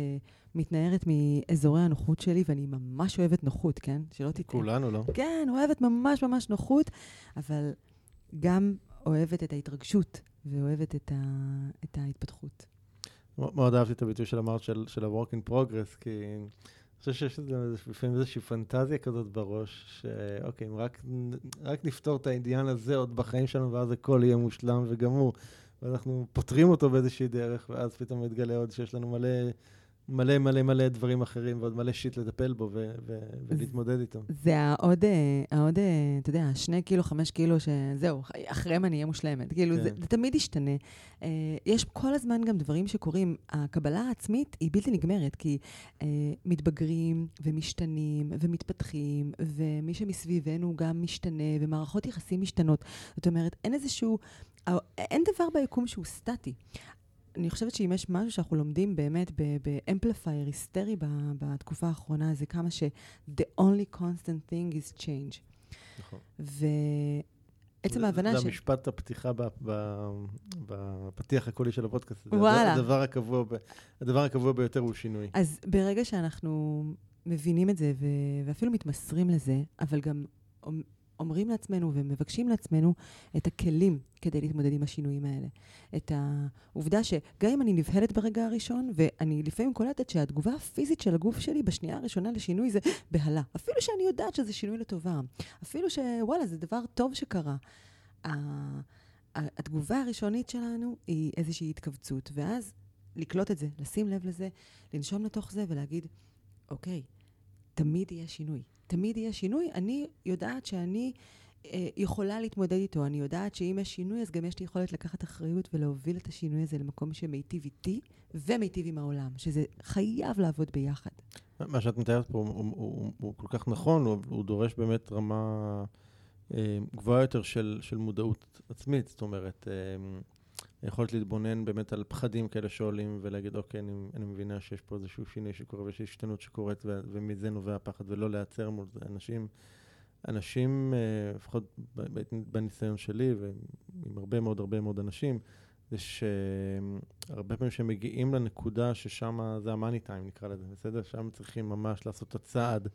מתנערת מאזורי הנוחות שלי, ואני ממש אוהבת נוחות, כן? שלא תטעה. כולנו, לא? כן, אוהבת ממש ממש נוחות, אבל גם אוהבת את ההתרגשות, ואוהבת את, ה... את ההתפתחות. מאוד אהבתי את הביטוי של אמרת של ה-work in progress, כי חושב שיש לפעמים איזושהי פנטזיה כזאת בראש, שאוקיי, אם רק, רק נפתור את העניין הזה עוד בחיים שלנו, ואז הכל יהיה מושלם וגמור. ואנחנו פותרים אותו באיזושהי דרך, ואז פתאום מתגלה עוד שיש לנו מלא מלא מלא מלא דברים אחרים ועוד מלא שיט לטפל בו ו- ו- ולהתמודד איתו. זה העוד, אה, העוד, אה, אתה יודע, שני קילו, חמש קילו, שזהו, אחריהם אני אהיה מושלמת. כאילו, כן. זה, זה תמיד ישתנה. אה, יש כל הזמן גם דברים שקורים. הקבלה העצמית היא בלתי נגמרת, כי מתבגרים ומשתנים ומתפתחים, ומי שמסביבנו גם משתנה, ומערכות יחסים משתנות. זאת אומרת, אין איזשהו... אין דבר ביקום שהוא סטטי. אני חושבת שאם יש משהו שאנחנו לומדים באמת באמפליפייר היסטרי בתקופה האחרונה, זה כמה ש-the only constant thing is change. נכון. ועצם ההבנה ש... זה המשפט הפתיחה בפתיח הקולי של הפודקאסט. וואלה. הדבר הקבוע, הדבר הקבוע ביותר הוא שינוי. אז ברגע שאנחנו מבינים את זה, ואפילו מתמסרים לזה, אבל גם אומרים לעצמנו ומבקשים לעצמנו את הכלים כדי להתמודד עם השינויים האלה. את העובדה שגם אם אני נבהלת ברגע הראשון, ואני לפעמים קולטת שהתגובה הפיזית של הגוף שלי בשנייה הראשונה לשינוי זה בהלה. אפילו שאני יודעת שזה שינוי לטובה. אפילו שוואלה, זה דבר טוב שקרה. התגובה הראשונית שלנו היא איזושהי התכווצות, ואז לקלוט את זה, לשים לב לזה, לנשום לתוך זה ולהגיד, אוקיי, תמיד יהיה שינוי. תמיד יהיה שינוי. אני יודעת שאני אה, יכולה להתמודד איתו. אני יודעת שאם יש שינוי, אז גם יש לי יכולת לקחת אחריות ולהוביל את השינוי הזה למקום שמיטיב איתי ומיטיב עם העולם, שזה חייב לעבוד ביחד. מה שאת מתארת פה הוא, הוא, הוא, הוא כל כך נכון, הוא, הוא דורש באמת רמה אה, גבוהה יותר של, של מודעות עצמית. זאת אומרת, אה, היכולת להתבונן באמת על פחדים כאלה שעולים ולהגיד, אוקיי, אני, אני מבינה שיש פה איזשהו שינוי שקורה ויש השתנות שקורית ומזה נובע הפחד, ולא להיעצר מול זה. אנשים, אנשים, אה, לפחות בניסיון שלי ועם הרבה מאוד הרבה מאוד אנשים, זה שהרבה פעמים שהם מגיעים לנקודה ששם זה המאני טיים, נקרא לזה, בסדר? שם צריכים ממש לעשות את הצעד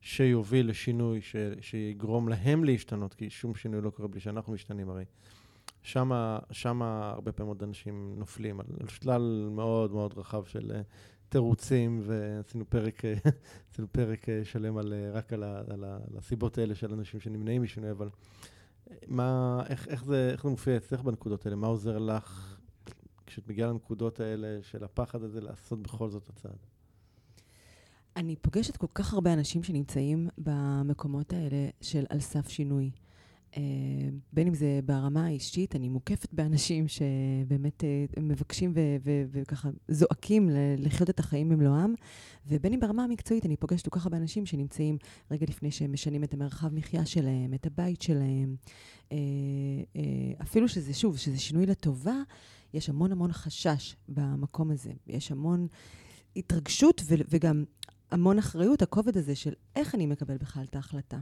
שיוביל לשינוי, ש, שיגרום להם להשתנות, כי שום שינוי לא קורה בלי שאנחנו משתנים הרי. שם, הרבה פעמים עוד אנשים נופלים על, על שלל מאוד מאוד רחב של uh, תירוצים, ועשינו פרק, אה, עשינו פרק uh, שלם על, רק על, ה, על, ה, על הסיבות האלה של אנשים שנמנעים משינוי, אבל מה, איך, איך, זה, איך זה מופיע אצלך בנקודות האלה? מה עוזר לך כשאת מגיעה לנקודות האלה של הפחד הזה לעשות בכל זאת הצעד? אני פוגשת כל כך הרבה אנשים שנמצאים במקומות האלה של על סף שינוי. אה, בין אם זה ברמה האישית, אני מוקפת באנשים שבאמת אה, מבקשים וככה זועקים לחיות את החיים במלואם, ובין אם ברמה המקצועית, אני פוגשת כל כך הרבה אנשים שנמצאים רגע לפני שהם משנים את המרחב מחיה שלהם, את הבית שלהם. אה, אפילו שזה, שוב, שזה שינוי לטובה, יש המון המון חשש במקום הזה. יש המון התרגשות וגם המון אחריות, הכובד הזה של איך אני מקבל בכלל את ההחלטה.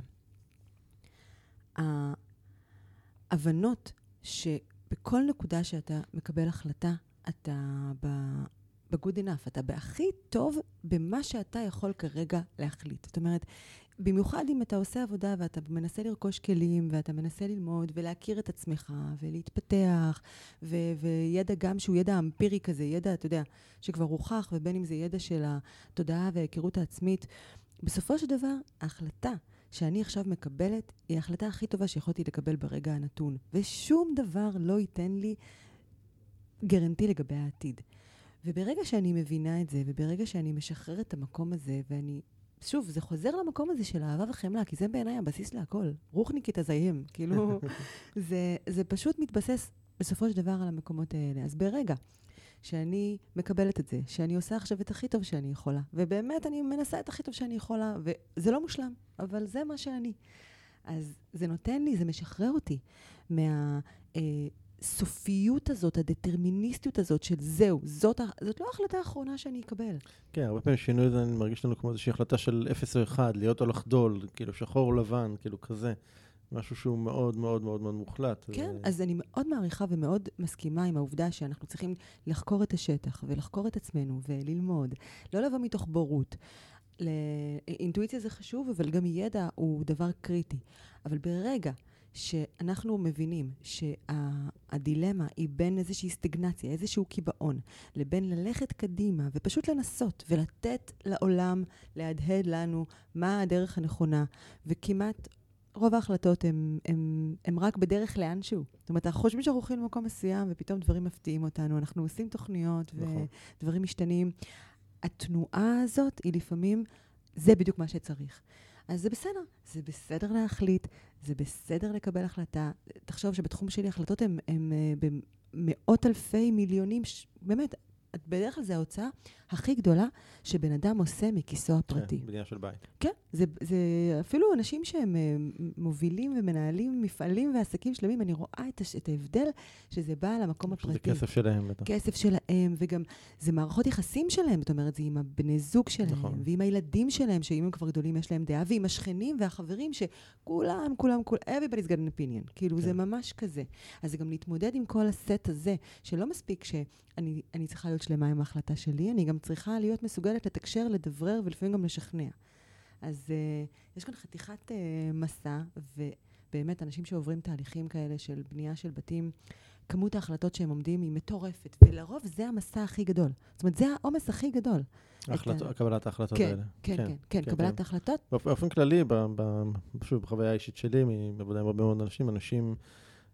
ההבנות שבכל נקודה שאתה מקבל החלטה, אתה ב-good enough, אתה בהכי טוב במה שאתה יכול כרגע להחליט. זאת אומרת, במיוחד אם אתה עושה עבודה ואתה מנסה לרכוש כלים, ואתה מנסה ללמוד ולהכיר את עצמך ולהתפתח, ו- וידע גם שהוא ידע אמפירי כזה, ידע, אתה יודע, שכבר הוכח, ובין אם זה ידע של התודעה וההיכרות העצמית, בסופו של דבר, ההחלטה שאני עכשיו מקבלת, היא ההחלטה הכי טובה שיכולתי לקבל ברגע הנתון. ושום דבר לא ייתן לי גרנטי לגבי העתיד. וברגע שאני מבינה את זה, וברגע שאני משחררת את המקום הזה, ואני... שוב, זה חוזר למקום הזה של אהבה וחמלה, כי זה בעיניי הבסיס להכל. רוחניקית הזיים. כאילו, זה, זה פשוט מתבסס בסופו של דבר על המקומות האלה. אז ברגע שאני מקבלת את זה, שאני עושה עכשיו את הכי טוב שאני יכולה, ובאמת אני מנסה את הכי טוב שאני יכולה, וזה לא מושלם, אבל זה מה שאני. אז זה נותן לי, זה משחרר אותי מהסופיות אה, הזאת, הדטרמיניסטיות הזאת של זהו, זאת, זאת לא ההחלטה האחרונה שאני אקבל. כן, הרבה פעמים שינוי זה מרגיש לנו כמו איזושהי החלטה של 0 או 1, להיות או לחדול, כאילו שחור או לבן, כאילו כזה. משהו שהוא מאוד מאוד מאוד מאוד מוחלט. כן, ו... אז אני מאוד מעריכה ומאוד מסכימה עם העובדה שאנחנו צריכים לחקור את השטח ולחקור את עצמנו וללמוד. לא לבוא מתוך בורות. אינטואיציה זה חשוב, אבל גם ידע הוא דבר קריטי. אבל ברגע שאנחנו מבינים שהדילמה היא בין איזושהי סטגנציה, איזשהו קיבעון, לבין ללכת קדימה ופשוט לנסות ולתת לעולם להדהד לנו מה הדרך הנכונה, וכמעט רוב ההחלטות הן רק בדרך לאנשהו. זאת אומרת, אנחנו חושבים שאנחנו הולכים למקום מסוים, ופתאום דברים מפתיעים אותנו. אנחנו עושים תוכניות, נכון. ודברים משתנים. התנועה הזאת היא לפעמים, זה בדיוק מה שצריך. אז זה בסדר, זה בסדר להחליט, זה בסדר לקבל החלטה. תחשוב שבתחום שלי החלטות הן אה, במאות אלפי מיליונים, ש... באמת, בדרך כלל זו ההוצאה הכי גדולה שבן אדם עושה מכיסו הפרטי. כן, בנייה של בית. כן, זה, זה אפילו אנשים שהם uh, מובילים ומנהלים מפעלים ועסקים שלמים, אני רואה את, הש, את ההבדל שזה בא שזה הפרטי. שזה כסף שלהם בטח. כסף שלהם, וגם זה מערכות יחסים שלהם, זאת אומרת, זה עם הבני זוג שלהם, נכון. ועם הילדים שלהם, שאם הם כבר גדולים יש להם דעה, ועם השכנים והחברים, שכולם, כולם, כולם, everybody's got an opinion. כאילו, כן. זה ממש כזה. אז זה גם להתמודד עם כל הסט הזה, שלא מספיק שאני צריכה להיות שלמה עם ההחלטה שלי, אני גם צריכה להיות מסוגלת לתקשר, לדברר ולפעמים גם לשכנע. אז uh, יש כאן חתיכת uh, מסע, ובאמת, אנשים שעוברים תהליכים כאלה של בנייה של בתים, כמות ההחלטות שהם עומדים היא מטורפת, ולרוב זה המסע הכי גדול. זאת אומרת, זה העומס הכי גדול. החלט... ה... קבלת ההחלטות כן, האלה. כן, כן, כן, כן, קבלת כן. ההחלטות. באופן כללי, פשוט בחוויה האישית שלי, מעבודה עם הרבה מאוד אנשים, אנשים...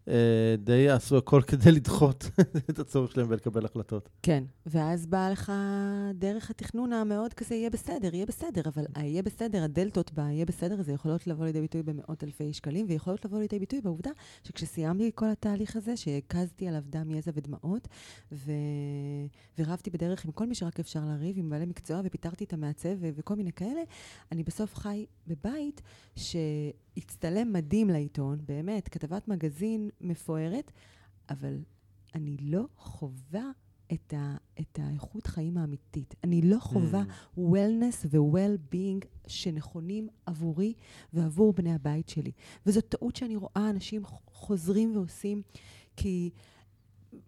אה, די עשו הכל כדי לדחות את הצורך שלהם ולקבל החלטות. כן, ואז באה לך דרך התכנון המאוד כזה, יהיה בסדר, יהיה בסדר, אבל היהיה בסדר, הדלתות בה, יהיה בסדר, זה יכולות לבוא לידי ביטוי במאות אלפי שקלים, ויכולות לבוא לידי ביטוי בעובדה שכשסיימתי את כל התהליך הזה, שהקזתי עליו דם, יזע ודמעות, ו... ורבתי בדרך עם כל מי שרק אפשר לריב, עם בעלי מקצוע, ופיטרתי את המעצב וכל מיני כאלה, אני בסוף חי בבית ש... הצטלם מדהים לעיתון, באמת, כתבת מגזין מפוארת, אבל אני לא חווה את, ה, את האיכות חיים האמיתית. אני לא חווה mm. wellness ו-well-being שנכונים עבורי ועבור בני הבית שלי. וזו טעות שאני רואה אנשים חוזרים ועושים, כי...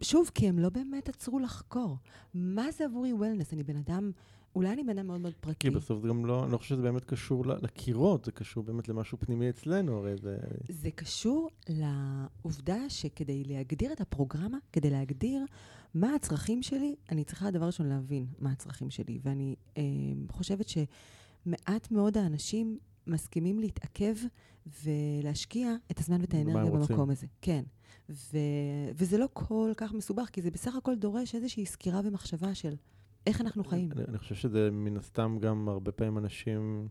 שוב, כי הם לא באמת עצרו לחקור. מה זה עבורי wellness? אני בן אדם אולי אני בן אדם מאוד מאוד פרטי. כי בסוף זה גם לא, אני לא חושב שזה באמת קשור לקירות, זה קשור באמת למשהו פנימי אצלנו, הרי זה... זה קשור לעובדה שכדי להגדיר את הפרוגרמה, כדי להגדיר מה הצרכים שלי, אני צריכה דבר ראשון להבין מה הצרכים שלי. ואני אה, חושבת שמעט מאוד האנשים מסכימים להתעכב ולהשקיע את הזמן ואת האנרגיה במקום הזה. כן. ו- וזה לא כל כך מסובך, כי זה בסך הכל דורש איזושהי סקירה ומחשבה של... איך אנחנו חיים. אני, אני חושב שזה מן הסתם גם הרבה פעמים אנשים...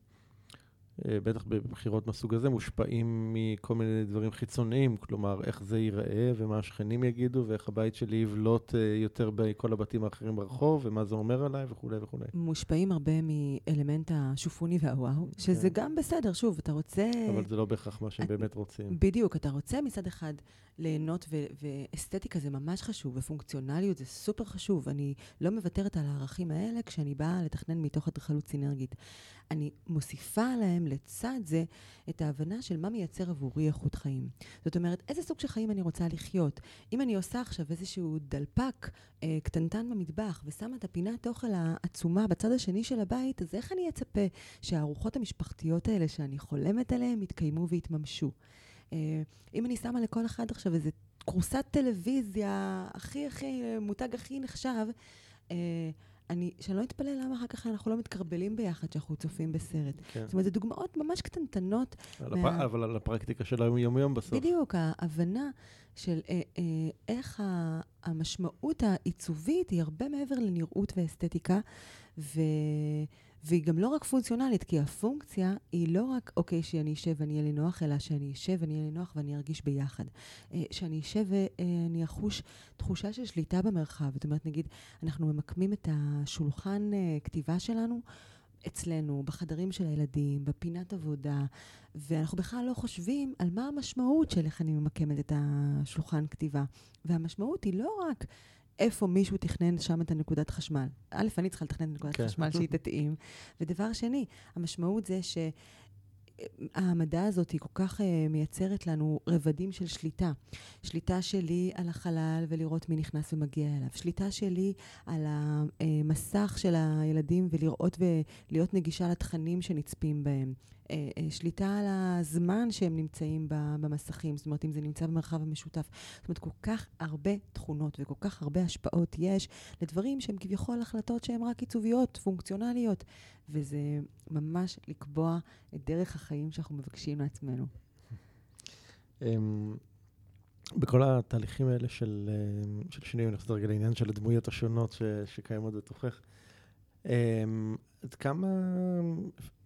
אה, בטח בבחירות מהסוג הזה, מושפעים מכל מיני דברים חיצוניים, כלומר, איך זה ייראה ומה השכנים יגידו ואיך הבית שלי יבלוט אה, יותר בכל הבתים האחרים ברחוב ומה זה אומר עליי וכולי וכולי. מושפעים הרבה מאלמנט השופוני והוואו, שזה כן. גם בסדר, שוב, אתה רוצה... אבל זה לא בהכרח מה שהם את... באמת רוצים. בדיוק, אתה רוצה מצד אחד ליהנות, ו- ואסתטיקה זה ממש חשוב, ופונקציונליות זה סופר חשוב. אני לא מוותרת על הערכים האלה כשאני באה לתכנן מתוך אדריכלות סינרגית. אני מוסיפה עליהם לצד זה את ההבנה של מה מייצר עבורי איכות חיים. זאת אומרת, איזה סוג של חיים אני רוצה לחיות. אם אני עושה עכשיו איזשהו דלפק אה, קטנטן במטבח ושמה את הפינת אוכל העצומה בצד השני של הבית, אז איך אני אצפה שהארוחות המשפחתיות האלה שאני חולמת עליהן יתקיימו ויתממשו? אה, אם אני שמה לכל אחד עכשיו איזה כורסת טלוויזיה הכי הכי, מותג הכי נחשב, אה, אני, שאני לא אתפלא למה אחר כך אנחנו לא מתקרבלים ביחד כשאנחנו צופים בסרט. כן. זאת אומרת, זה דוגמאות ממש קטנטנות. על מה... הפ... אבל על הפרקטיקה של היום-יום בסוף. בדיוק, ההבנה של אה, אה, איך ה, המשמעות העיצובית היא הרבה מעבר לנראות ואסתטיקה, ו, והיא גם לא רק פונקציונלית, כי הפונקציה היא לא רק, אוקיי, שאני אשב ואני אהיה לי נוח, אלא שאני אשב ואני אהיה לי נוח ואני ארגיש ביחד. אה, שאני אשב ואני אחוש תחושה של שליטה במרחב. זאת אומרת, נגיד, אנחנו ממקמים את השולחן אה, כתיבה שלנו. אצלנו, בחדרים של הילדים, בפינת עבודה, ואנחנו בכלל לא חושבים על מה המשמעות של איך אני ממקמת את השולחן כתיבה. והמשמעות היא לא רק איפה מישהו תכנן שם את הנקודת חשמל. א', אני צריכה לתכנן את נקודת כן. חשמל שהיא תתאים. ודבר שני, המשמעות זה ש... ההעמדה הזאת היא כל כך uh, מייצרת לנו רבדים של שליטה. שליטה שלי על החלל ולראות מי נכנס ומגיע אליו. שליטה שלי על המסך של הילדים ולראות ולהיות נגישה לתכנים שנצפים בהם. אה, אה, שליטה על הזמן שהם נמצאים במסכים, זאת אומרת, אם זה נמצא במרחב המשותף. זאת אומרת, כל כך הרבה תכונות וכל כך הרבה השפעות יש לדברים שהם כביכול החלטות שהן רק עיצוביות, פונקציונליות, וזה ממש לקבוע את דרך החיים שאנחנו מבקשים לעצמנו. אמ, בכל התהליכים האלה של, אה, של שינוי, אני חוזר רגע לעניין של הדמויות השונות ש, שקיימות בתוכך, עד כמה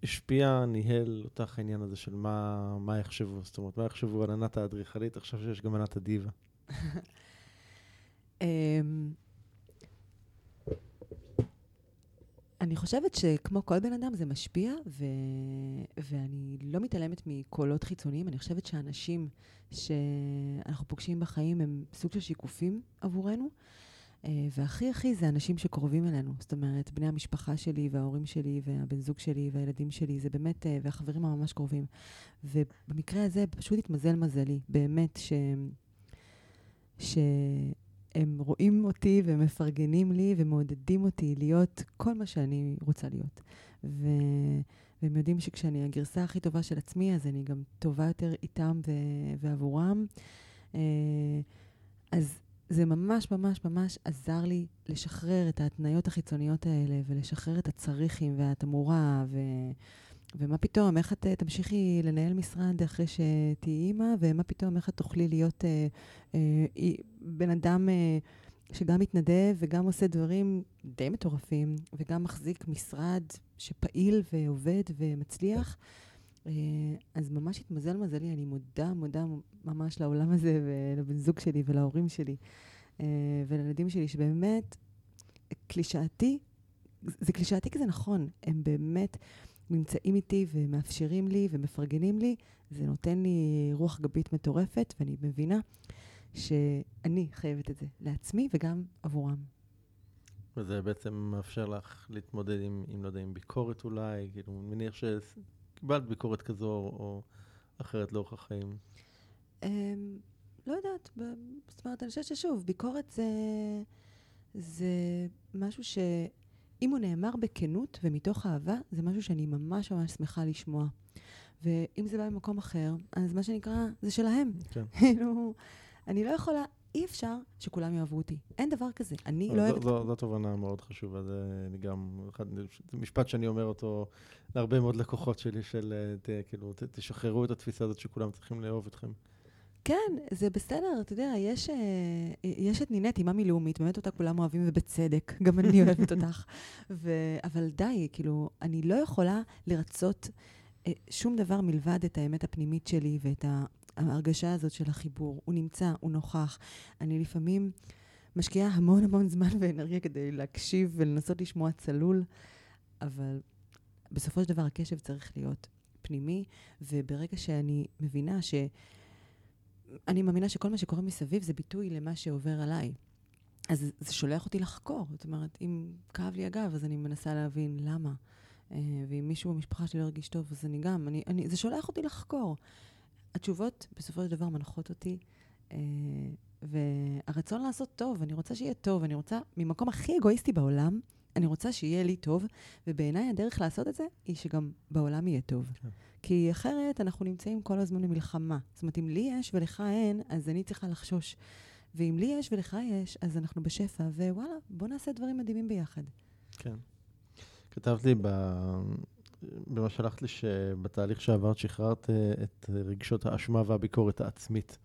השפיע, ניהל אותך העניין הזה של מה, מה יחשבו? זאת אומרת, מה יחשבו על ענת האדריכלית? עכשיו שיש גם ענת הדיבה. אמ, אני חושבת שכמו כל בן אדם זה משפיע, ו... ואני לא מתעלמת מקולות חיצוניים. אני חושבת שאנשים שאנחנו פוגשים בחיים הם סוג של שיקופים עבורנו. אה, והכי הכי זה אנשים שקרובים אלינו. זאת אומרת, בני המשפחה שלי וההורים שלי והבן זוג שלי והילדים שלי, זה באמת, אה, והחברים הממש קרובים. ובמקרה הזה פשוט התמזל מזלי, באמת, ש... שהם רואים אותי ומפרגנים לי ומעודדים אותי להיות כל מה שאני רוצה להיות. ו... והם יודעים שכשאני הגרסה הכי טובה של עצמי, אז אני גם טובה יותר איתם ו... ועבורם. אה, אז זה ממש ממש ממש עזר לי לשחרר את ההתניות החיצוניות האלה ולשחרר את הצריכים והתמורה ו... ומה פתאום, איך את תמשיכי לנהל משרד אחרי שתהיי אימא, ומה פתאום, איך את תוכלי להיות אה, אה, בן אדם אה, שגם מתנדב וגם עושה דברים די מטורפים, וגם מחזיק משרד שפעיל ועובד ומצליח. אה, אז ממש התמזל מזלי, אני מודה, מודה ממש לעולם הזה ולבן זוג שלי ולהורים שלי אה, ולילדים שלי, שבאמת, קלישאתי, זה קלישאתי כי זה נכון, הם באמת נמצאים איתי ומאפשרים לי ומפרגנים לי, זה נותן לי רוח גבית מטורפת, ואני מבינה שאני חייבת את זה לעצמי וגם עבורם. וזה בעצם מאפשר לך להתמודד עם, עם לא יודע, עם ביקורת אולי, כאילו, מניח ש... קיבלת ביקורת כזו או אחרת לאורך החיים? Um, לא יודעת, זאת אומרת, אני חושבת ששוב, ביקורת זה, זה משהו שאם הוא נאמר בכנות ומתוך אהבה, זה משהו שאני ממש ממש שמחה לשמוע. ואם זה בא ממקום אחר, אז מה שנקרא, זה שלהם. כן. כאילו, אני לא יכולה, אי אפשר שכולם יאהבו אותי. אין דבר כזה. אני לא אוהבת... זו תובנה מאוד חשובה. זה גם, זה משפט שאני אומר אותו להרבה מאוד לקוחות שלי, של אה, כאילו, תשחררו את התפיסה הזאת שכולם צריכים לאהוב אתכם. כן, זה בסדר, אתה יודע, יש, אה, יש את נינת, אימאמי לאומית, באמת אותה כולם אוהבים ובצדק, גם אני אוהבת אותך. ו, אבל די, כאילו, אני לא יכולה לרצות אה, שום דבר מלבד את האמת הפנימית שלי ואת ההרגשה הזאת של החיבור. הוא נמצא, הוא נוכח. אני לפעמים משקיעה המון המון זמן ואנרגיה כדי להקשיב ולנסות לשמוע צלול, אבל בסופו של דבר הקשב צריך להיות פנימי, וברגע שאני מבינה ש... אני מאמינה שכל מה שקורה מסביב זה ביטוי למה שעובר עליי. אז זה שולח אותי לחקור. זאת אומרת, אם כאב לי הגב, אז אני מנסה להבין למה. אה, ואם מישהו במשפחה שלי לא הרגיש טוב, אז אני גם, אני, אני, זה שולח אותי לחקור. התשובות בסופו של דבר מנחות אותי, אה, והרצון לעשות טוב, אני רוצה שיהיה טוב, אני רוצה, ממקום הכי אגואיסטי בעולם, אני רוצה שיהיה לי טוב, ובעיניי הדרך לעשות את זה היא שגם בעולם יהיה טוב. כן. כי אחרת אנחנו נמצאים כל הזמן במלחמה. זאת אומרת, אם לי יש ולך אין, אז אני צריכה לחשוש. ואם לי יש ולך יש, אז אנחנו בשפע, ווואלה, בוא נעשה דברים מדהימים ביחד. כן. כתבת לי ב... במה שלחת לי שבתהליך שעברת שחררת אה, את רגשות האשמה והביקורת העצמית.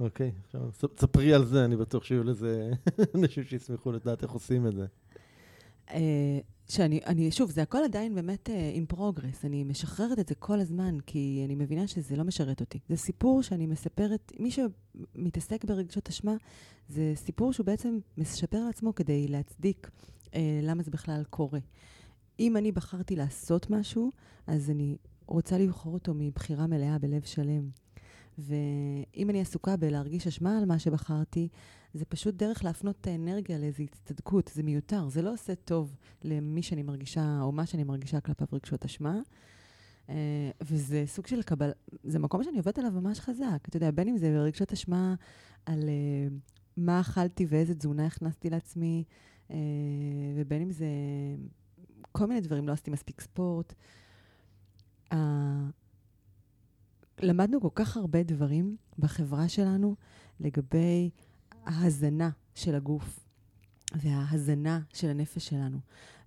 אוקיי, עכשיו ספרי על זה, אני בטוח שיהיו לזה אנשים שישמחו לדעת איך עושים את זה. אה, שאני, אני, שוב, זה הכל עדיין באמת אממ, in progress. אני משחררת את זה כל הזמן, כי אני מבינה שזה לא משרת אותי. זה סיפור שאני מספרת, מי שמתעסק ברגשות אשמה, זה סיפור שהוא בעצם מספר לעצמו כדי להצדיק למה זה בכלל קורה. אם אני בחרתי לעשות משהו, אז אני רוצה לבחור אותו מבחירה מלאה בלב שלם. ואם אני עסוקה בלהרגיש אשמה על מה שבחרתי, זה פשוט דרך להפנות את האנרגיה לאיזו הצטדקות. זה מיותר, זה לא עושה טוב למי שאני מרגישה, או מה שאני מרגישה כלפיו רגשות אשמה. Uh, וזה סוג של קבל... זה מקום שאני עובדת עליו ממש חזק. אתה יודע, בין אם זה רגשות אשמה על uh, מה אכלתי ואיזה תזונה הכנסתי לעצמי, uh, ובין אם זה כל מיני דברים, לא עשיתי מספיק ספורט. Uh, למדנו כל כך הרבה דברים בחברה שלנו לגבי ההזנה של הגוף וההזנה של הנפש שלנו.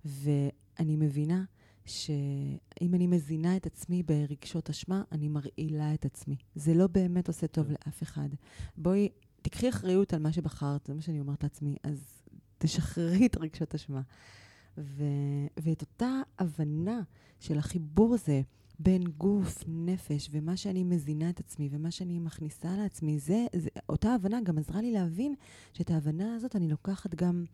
ואני מבינה שאם אני מזינה את עצמי ברגשות אשמה, אני מרעילה את עצמי. זה לא באמת עושה טוב לאף אחד. בואי, תקחי אחריות על מה שבחרת, זה מה שאני אומרת לעצמי, אז תשחררי את רגשות אשמה. ו... ואת אותה הבנה של החיבור הזה בין גוף, נפש, ומה שאני מזינה את עצמי, ומה שאני מכניסה לעצמי, זה, זה, אותה הבנה גם עזרה לי להבין שאת ההבנה הזאת אני לוקחת גם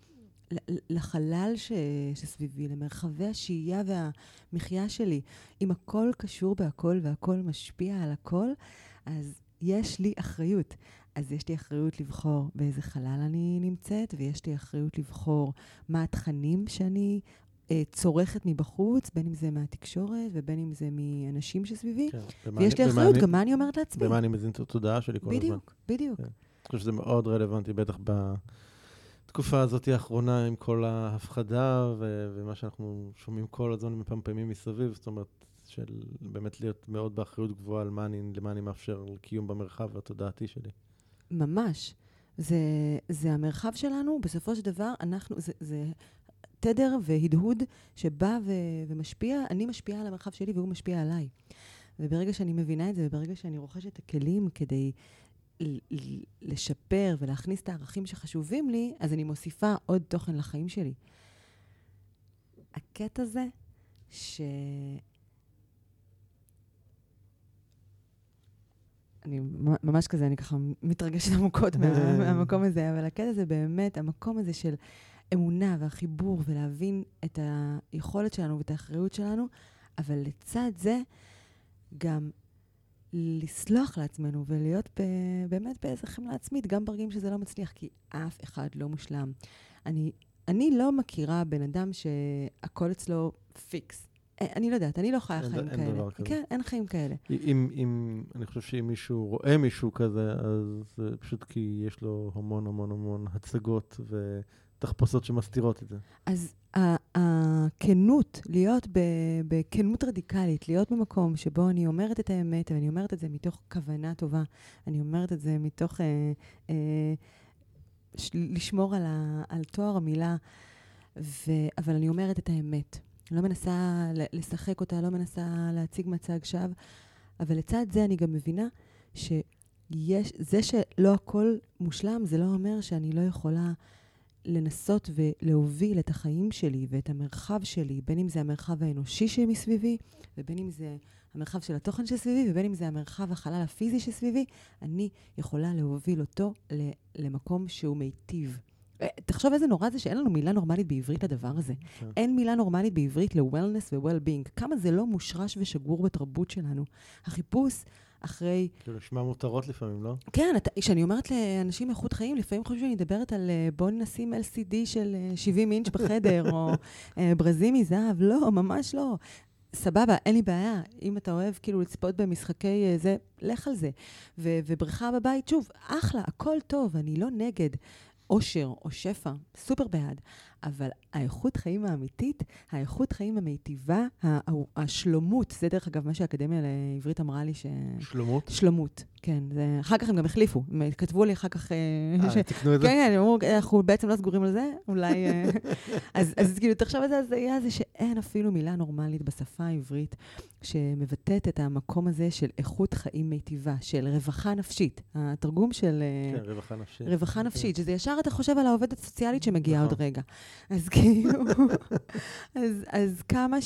לחלל ש, שסביבי, למרחבי השהייה והמחיה שלי. אם הכל קשור בהכל והכל משפיע על הכל, אז יש לי אחריות. אז יש לי אחריות לבחור באיזה חלל אני נמצאת, ויש לי אחריות לבחור מה התכנים שאני אה, צורכת מבחוץ, בין אם זה מהתקשורת ובין אם זה מאנשים שסביבי. כן, ויש לי אחריות, גם מה אני אומרת לעצמי. במה אני מזין את התודעה שלי כל בדיוק, הזמן. בדיוק, בדיוק. כן. אני חושב שזה מאוד רלוונטי, בטח בתקופה הזאת האחרונה, עם כל ההפחדה ו- ומה שאנחנו שומעים כל הזמן מפמפמים מסביב, זאת אומרת, של באמת להיות מאוד באחריות גבוהה על מה אני, למה אני מאפשר קיום במרחב התודעתי שלי. ממש. זה, זה המרחב שלנו, בסופו של דבר, אנחנו, זה, זה תדר והדהוד שבא ו- ומשפיע, אני משפיעה על המרחב שלי והוא משפיע עליי. וברגע שאני מבינה את זה, וברגע שאני רוכשת את הכלים כדי לשפר ולהכניס את הערכים שחשובים לי, אז אני מוסיפה עוד תוכן לחיים שלי. הקטע זה ש... אני ממש כזה, אני ככה מתרגשת עמוקות מה, מהמקום הזה, אבל הקטע זה באמת המקום הזה של האמונה והחיבור ולהבין את היכולת שלנו ואת האחריות שלנו, אבל לצד זה גם לסלוח לעצמנו ולהיות ב, באמת באיזה חמלה עצמית, גם ברגעים שזה לא מצליח, כי אף אחד לא מושלם. אני, אני לא מכירה בן אדם שהכל אצלו פיקס. אה, אני לא יודעת, אני לא חיה חיים כאלה. אין דבר כזה. כן, אין חיים כאלה. אם, אם, אני חושב שאם מישהו רואה מישהו כזה, אז זה פשוט כי יש לו המון המון המון הצגות תחפושות שמסתירות את זה. אז הכנות, להיות בכנות רדיקלית, להיות במקום שבו אני אומרת את האמת, ואני אומרת את זה מתוך כוונה טובה, אני אומרת את זה מתוך אה, אה, ש- לשמור על, ה, על תואר המילה, ו, אבל אני אומרת את האמת. לא מנסה לשחק אותה, לא מנסה להציג מצג שווא, אבל לצד זה אני גם מבינה שיש, זה שלא הכל מושלם, זה לא אומר שאני לא יכולה לנסות ולהוביל את החיים שלי ואת המרחב שלי, בין אם זה המרחב האנושי שמסביבי, ובין אם זה המרחב של התוכן שסביבי, ובין אם זה המרחב החלל הפיזי שסביבי, אני יכולה להוביל אותו למקום שהוא מיטיב. אה, תחשוב איזה נורא זה שאין לנו מילה נורמלית בעברית לדבר הזה. Okay. כן. אין מילה נורמלית בעברית ל-wellness ו-well-being. כמה זה לא מושרש ושגור בתרבות שלנו. החיפוש אחרי... כאילו, נשמע מותרות לפעמים, לא? כן, כשאני אומרת לאנשים איכות חיים, לפעמים חושבים שאני מדברת על אה, בואו נשים LCD של 70 אה, אינץ' בחדר, או ברזים מזהב. לא, ממש לא. סבבה, אין לי בעיה. אם אתה אוהב כאילו לצפות במשחקי זה, לך על זה. ו- ובריכה בבית, שוב, אחלה, הכל טוב, אני לא נגד. עושר או שפע, סופר בעד. אבל האיכות חיים האמיתית, האיכות חיים המיטיבה, השלומות, זה דרך אגב מה שהאקדמיה לעברית אמרה לי ש... שלומות? שלומות, כן. זה, אחר כך הם גם החליפו, הם כתבו לי אחר כך... אה, אה ש... תקנו את זה? כן, כן, אמרו, אנחנו בעצם לא סגורים על זה, אולי... אה, אז, אז כאילו, תחשוב על זה, אז היה זה שאין אפילו מילה נורמלית בשפה העברית שמבטאת את המקום הזה של איכות חיים מיטיבה, של רווחה נפשית. התרגום של... אה, כן, רווחה נפשית. רווחה נפשית, שזה ישר אתה חושב על העובדת הסוציאלית שמגיעה עוד נכון. רגע. אז כאילו, אז, אז כמה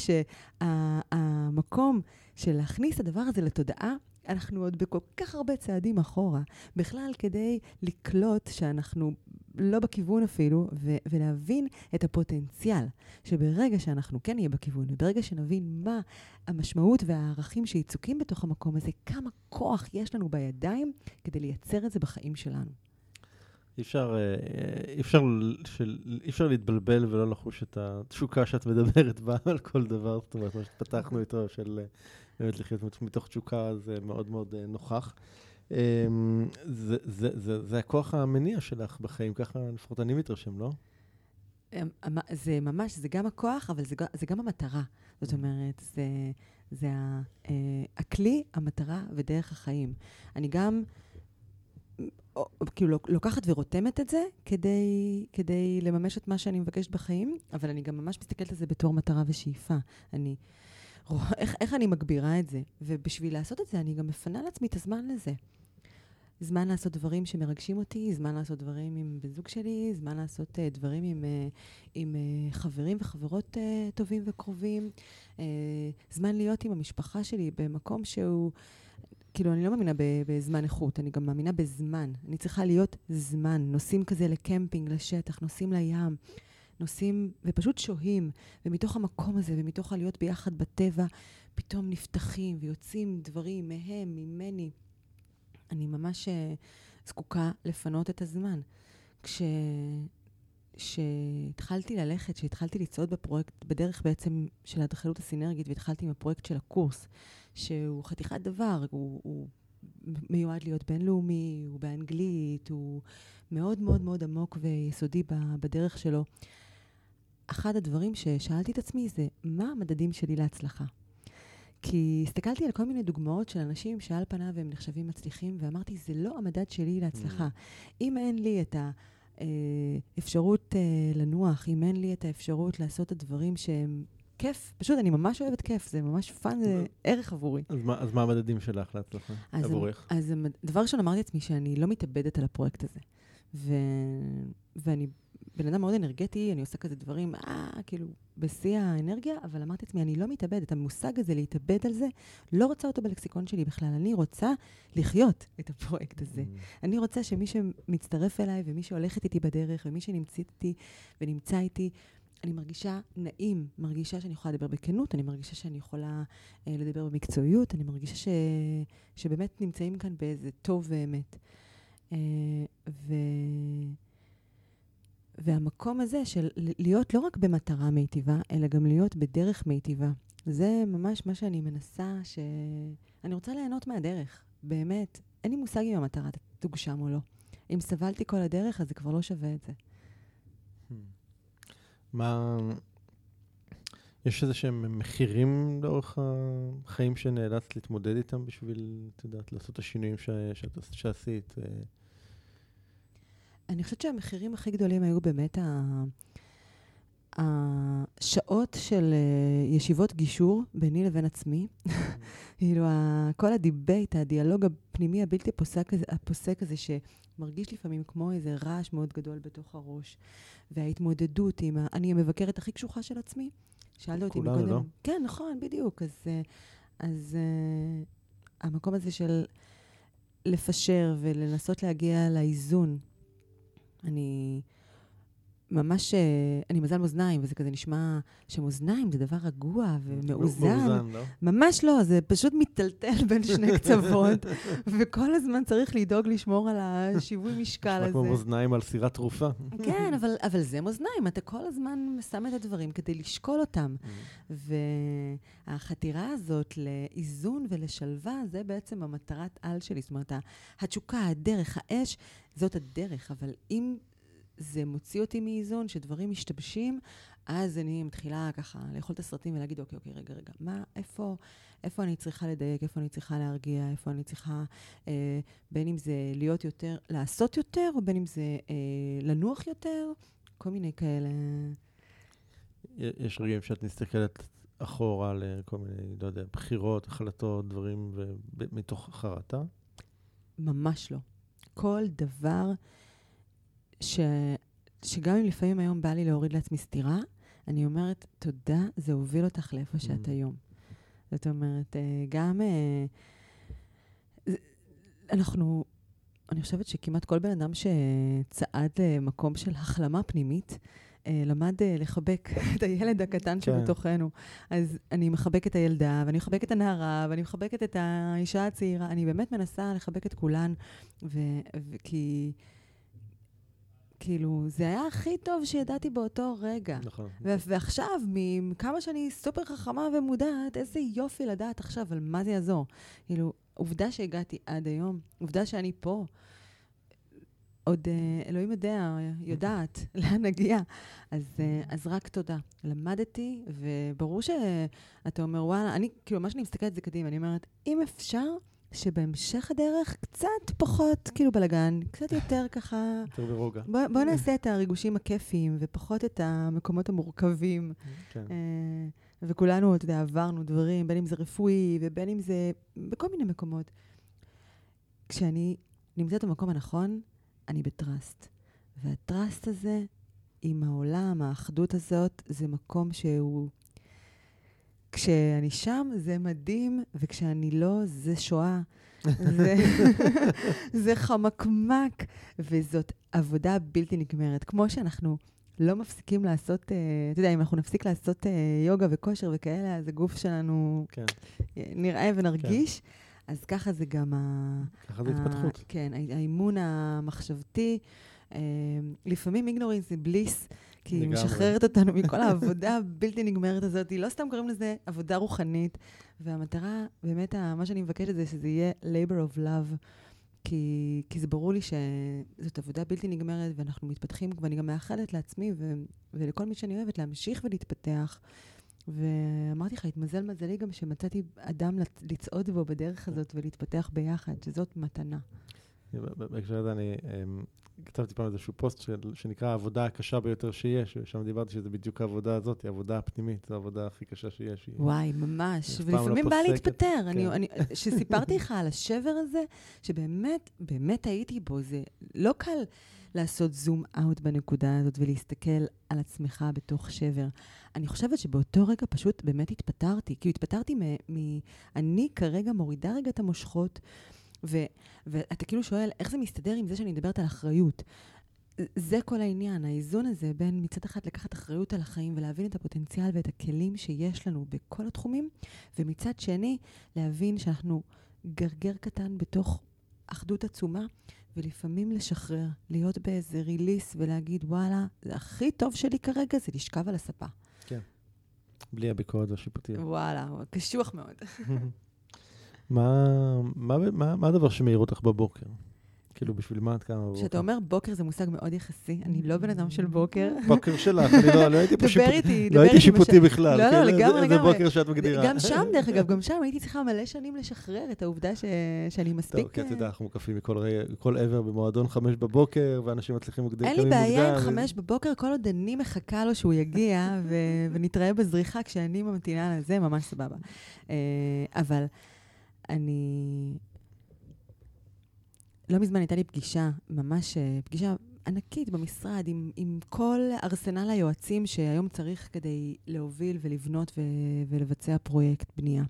שהמקום של להכניס את הדבר הזה לתודעה, אנחנו עוד בכל כך הרבה צעדים אחורה, בכלל כדי לקלוט שאנחנו לא בכיוון אפילו, ו- ולהבין את הפוטנציאל, שברגע שאנחנו כן נהיה בכיוון, וברגע שנבין מה המשמעות והערכים שיצוקים בתוך המקום הזה, כמה כוח יש לנו בידיים כדי לייצר את זה בחיים שלנו. אי אפשר, אה, אי אפשר, של, אי אפשר להתבלבל ולא לחוש את התשוקה שאת מדברת בה על כל דבר, זאת אומרת, מה שפתחנו איתו, של אה, באמת לחיות מתוך תשוקה, זה מאוד מאוד אה, נוכח. אמ, זה, זה, זה, זה הכוח המניע שלך בחיים, ככה לפחות אני מתרשם, לא? אמ, זה ממש, זה גם הכוח, אבל זה, זה גם המטרה. זאת אומרת, זה, זה הכלי, המטרה ודרך החיים. אני גם... כאילו לוקחת ורותמת את זה כדי, כדי לממש את מה שאני מבקשת בחיים, אבל אני גם ממש מסתכלת על זה בתור מטרה ושאיפה. אני, איך, איך אני מגבירה את זה? ובשביל לעשות את זה, אני גם מפנה לעצמי את הזמן לזה. זמן לעשות דברים שמרגשים אותי, זמן לעשות דברים עם בן זוג שלי, זמן לעשות uh, דברים עם, uh, עם uh, חברים וחברות uh, טובים וקרובים, uh, זמן להיות עם המשפחה שלי במקום שהוא... כאילו, אני לא מאמינה בזמן איכות, אני גם מאמינה בזמן. אני צריכה להיות זמן. נוסעים כזה לקמפינג, לשטח, נוסעים לים, נוסעים ופשוט שוהים. ומתוך המקום הזה, ומתוך הלהיות ביחד בטבע, פתאום נפתחים ויוצאים דברים מהם, ממני. אני ממש uh, זקוקה לפנות את הזמן. כש... כשהתחלתי ללכת, כשהתחלתי לצעוד בפרויקט, בדרך בעצם של האדריכלות הסינרגית, והתחלתי עם הפרויקט של הקורס, שהוא חתיכת דבר, הוא, הוא מיועד להיות בינלאומי, הוא באנגלית, הוא מאוד מאוד מאוד עמוק ויסודי בדרך שלו. אחד הדברים ששאלתי את עצמי זה, מה המדדים שלי להצלחה? כי הסתכלתי על כל מיני דוגמאות של אנשים שעל פניו הם נחשבים מצליחים, ואמרתי, זה לא המדד שלי להצלחה. Mm. אם אין לי את האפשרות אה, אה, לנוח, אם אין לי את האפשרות לעשות את הדברים שהם כיף, פשוט אני ממש אוהבת כיף, זה ממש fun, זה ערך עבורי. אז מה, אז מה המדדים שלך להצלחה, עבורך? אז דבר ראשון אמרתי לעצמי שאני לא מתאבדת על הפרויקט הזה. ו... ואני בן אדם מאוד אנרגטי, אני עושה כזה דברים, אה, כאילו, בשיא האנרגיה, אבל אמרתי לעצמי, אני לא מתאבדת. המושג הזה, להתאבד על זה, לא רוצה אותו בלקסיקון שלי בכלל. אני רוצה לחיות את הפרויקט הזה. Mm. אני רוצה שמי שמצטרף אליי, ומי שהולכת איתי בדרך, ומי שנמצאת איתי ונמצא איתי, אני מרגישה נעים, מרגישה שאני יכולה לדבר בכנות, אני מרגישה שאני יכולה אה, לדבר במקצועיות, אני מרגישה ש, שבאמת נמצאים כאן באיזה טוב ואמת. אה, ו... והמקום הזה של להיות לא רק במטרה מיטיבה, אלא גם להיות בדרך מיטיבה. זה ממש מה שאני מנסה, ש... אני רוצה ליהנות מהדרך, באמת. אין לי מושג אם המטרה תוגשם או לא. אם סבלתי כל הדרך, אז זה כבר לא שווה את זה. מה... יש איזה שהם מחירים לאורך החיים שנאלצת להתמודד איתם בשביל, את יודעת, לעשות את השינויים ש... שאת... שעשית? אה? אני חושבת שהמחירים הכי גדולים היו באמת ה... השעות של uh, ישיבות גישור ביני לבין עצמי. כאילו, כל ה debate, הדיאלוג הפנימי הבלתי פוסק הזה, הפוסק הזה, שמרגיש לפעמים כמו איזה רעש מאוד גדול בתוך הראש. וההתמודדות עם ה... אני המבקרת הכי קשוחה של עצמי. שאלת אותי מקודם. כולנו, לא? כן, נכון, בדיוק. אז, אה, אז אה, המקום הזה של לפשר ולנסות להגיע לאיזון אני ממש, אה, אני מזל מאזניים, וזה כזה נשמע שמאזניים זה דבר רגוע ומאוזן. מאוזן, לא? ממש לא, זה פשוט מיטלטל בין שני קצוות, וכל הזמן צריך לדאוג לשמור על השיווי משקל הזה. נשמע כמו מאזניים על סירת תרופה. כן, אבל, אבל זה מאזניים, אתה כל הזמן שם את הדברים כדי לשקול אותם. Mm. והחתירה הזאת לאיזון ולשלווה, זה בעצם המטרת על שלי. זאת אומרת, התשוקה, הדרך, האש, זאת הדרך, אבל אם זה מוציא אותי מאיזון, שדברים משתבשים, אז אני מתחילה ככה לאכול את הסרטים ולהגיד, אוקיי, אוקיי, רגע, רגע, מה, איפה, איפה אני צריכה לדייק, איפה אני צריכה להרגיע, איפה אני צריכה, אה, בין אם זה להיות יותר, לעשות יותר, או בין אם זה אה, לנוח יותר, כל מיני כאלה. יש רגעים שאת מסתכלת אחורה לכל מיני, לא יודע, בחירות, החלטות, דברים, ומתוך חרטה? ממש לא. כל דבר ש... שגם אם לפעמים היום בא לי להוריד לעצמי סטירה, אני אומרת, תודה, זה הוביל אותך לאיפה שאת Mm. היום. זאת אומרת, אה, גם... אה, אנחנו, אני חושבת שכמעט כל בן אדם שצעד למקום של החלמה פנימית, אה, למד לחבק את הילד הקטן כן. שבתוכנו. אז אני מחבקת את הילדה, ואני מחבקת את הנערה, ואני מחבקת את האישה הצעירה. אני באמת מנסה לחבק את כולן, ו- וכי... כאילו, זה היה הכי טוב שידעתי באותו רגע. נכון. ועכשיו, מכמה שאני סופר חכמה ומודעת, איזה יופי לדעת עכשיו על מה זה יעזור. כאילו, עובדה שהגעתי עד היום, עובדה שאני פה. עוד אה, אלוהים יודע, יודעת לאן נגיע. אז, אה, אז רק תודה. למדתי, וברור שאתה אומר, וואלה, אני, כאילו, מה שאני מסתכלת זה קדימה, אני אומרת, אם אפשר, שבהמשך הדרך קצת פחות, כאילו, בלאגן, קצת יותר ככה... יותר ברוגע. בוא, בוא נעשה את הריגושים הכיפיים, ופחות את המקומות המורכבים. כן. אה, וכולנו, אתה יודע, עברנו דברים, בין אם זה רפואי ובין אם זה בכל מיני מקומות. כשאני נמצאת במקום הנכון, אני בטראסט. והטראסט הזה, עם העולם, האחדות הזאת, זה מקום שהוא... כשאני שם, זה מדהים, וכשאני לא, זה שואה. זה, זה חמקמק, וזאת עבודה בלתי נגמרת. כמו שאנחנו לא מפסיקים לעשות, אה, אתה יודע, אם אנחנו נפסיק לעשות אה, יוגה וכושר וכאלה, אז הגוף שלנו כן. אה, נראה ונרגיש. אז ככה זה גם ה... ככה זה התפתחות. כן, האימון המחשבתי. אה, לפעמים איגנורינס זה בליס, כי היא. משחררת אותנו מכל העבודה הבלתי נגמרת הזאת. לא סתם קוראים לזה עבודה רוחנית. והמטרה, באמת, מה שאני מבקשת זה שזה יהיה labor of love. כי, כי זה ברור לי שזאת עבודה בלתי נגמרת, ואנחנו מתפתחים, ואני גם מאחלת לעצמי ו, ולכל מי שאני אוהבת להמשיך ולהתפתח. ואמרתי לך, התמזל מזלי גם שמצאתי אדם לצ- לצעוד בו בדרך הזאת ולהתפתח ביחד, שזאת מתנה. בהקשר הזה אני אמ, כתבתי פעם איזשהו פוסט של- שנקרא העבודה הקשה ביותר שיש, ושם דיברתי שזה בדיוק העבודה הזאת, היא העבודה הפנימית, זו העבודה הכי קשה שיש. וואי, ממש. פעם לא ולפעמים בא. להתפטר. כן. אני, שסיפרתי לך על השבר הזה, שבאמת, באמת הייתי בו, זה לא קל לעשות זום אאוט בנקודה הזאת ולהסתכל על עצמך בתוך שבר. אני חושבת שבאותו רגע פשוט באמת התפטרתי. כאילו, התפטרתי מ... מ אני כרגע מורידה רגע את המושכות, ו, ואתה כאילו שואל, איך זה מסתדר עם זה שאני מדברת על אחריות? זה כל העניין, האיזון הזה בין מצד אחד לקחת אחריות על החיים ולהבין את הפוטנציאל ואת הכלים שיש לנו בכל התחומים, ומצד שני, להבין שאנחנו גרגר קטן בתוך אחדות עצומה, ולפעמים לשחרר, להיות באיזה ריליס ולהגיד, וואלה, זה הכי טוב שלי כרגע זה לשכב על הספה. בלי הביקורת והשיפוטיות. וואלה, קשוח מאוד. מה, מה, מה, מה הדבר שמעיר אותך בבוקר? כאילו, בשביל מה את קמה בבוקר? כשאתה אומר בוקר זה מושג מאוד יחסי, אני לא בן אדם של בוקר. בוקר שלך, אני לא, לא הייתי פה דבר שיפוטי. איתי, לא דבר הייתי איתי שיפוטי בכלל. לא, לא, כן? זה- לגמרי, זה לגמרי. בוקר שאת מגדירה. גם שם, דרך אגב, גם שם הייתי צריכה מלא שנים לשחרר את העובדה. שאני מספיק... טוב, כי את אה, יודעת, אנחנו מוקפים מכל עבר במועדון חמש בבוקר, ואנשים מצליחים מוקדם. אין לי בעיה עם חמש בבוקר, כל עוד אני מחכה לו שהוא יגיע, ונתראה בזריחה כשאני ממתינה לזה, ממש סבבה. אה, אבל אני... לא מזמן הייתה לי פגישה, ממש אה, פגישה ענקית במשרד, עם, עם כל ארסנל היועצים שהיום צריך כדי להוביל ולבנות ו- ולבצע פרויקט בנייה.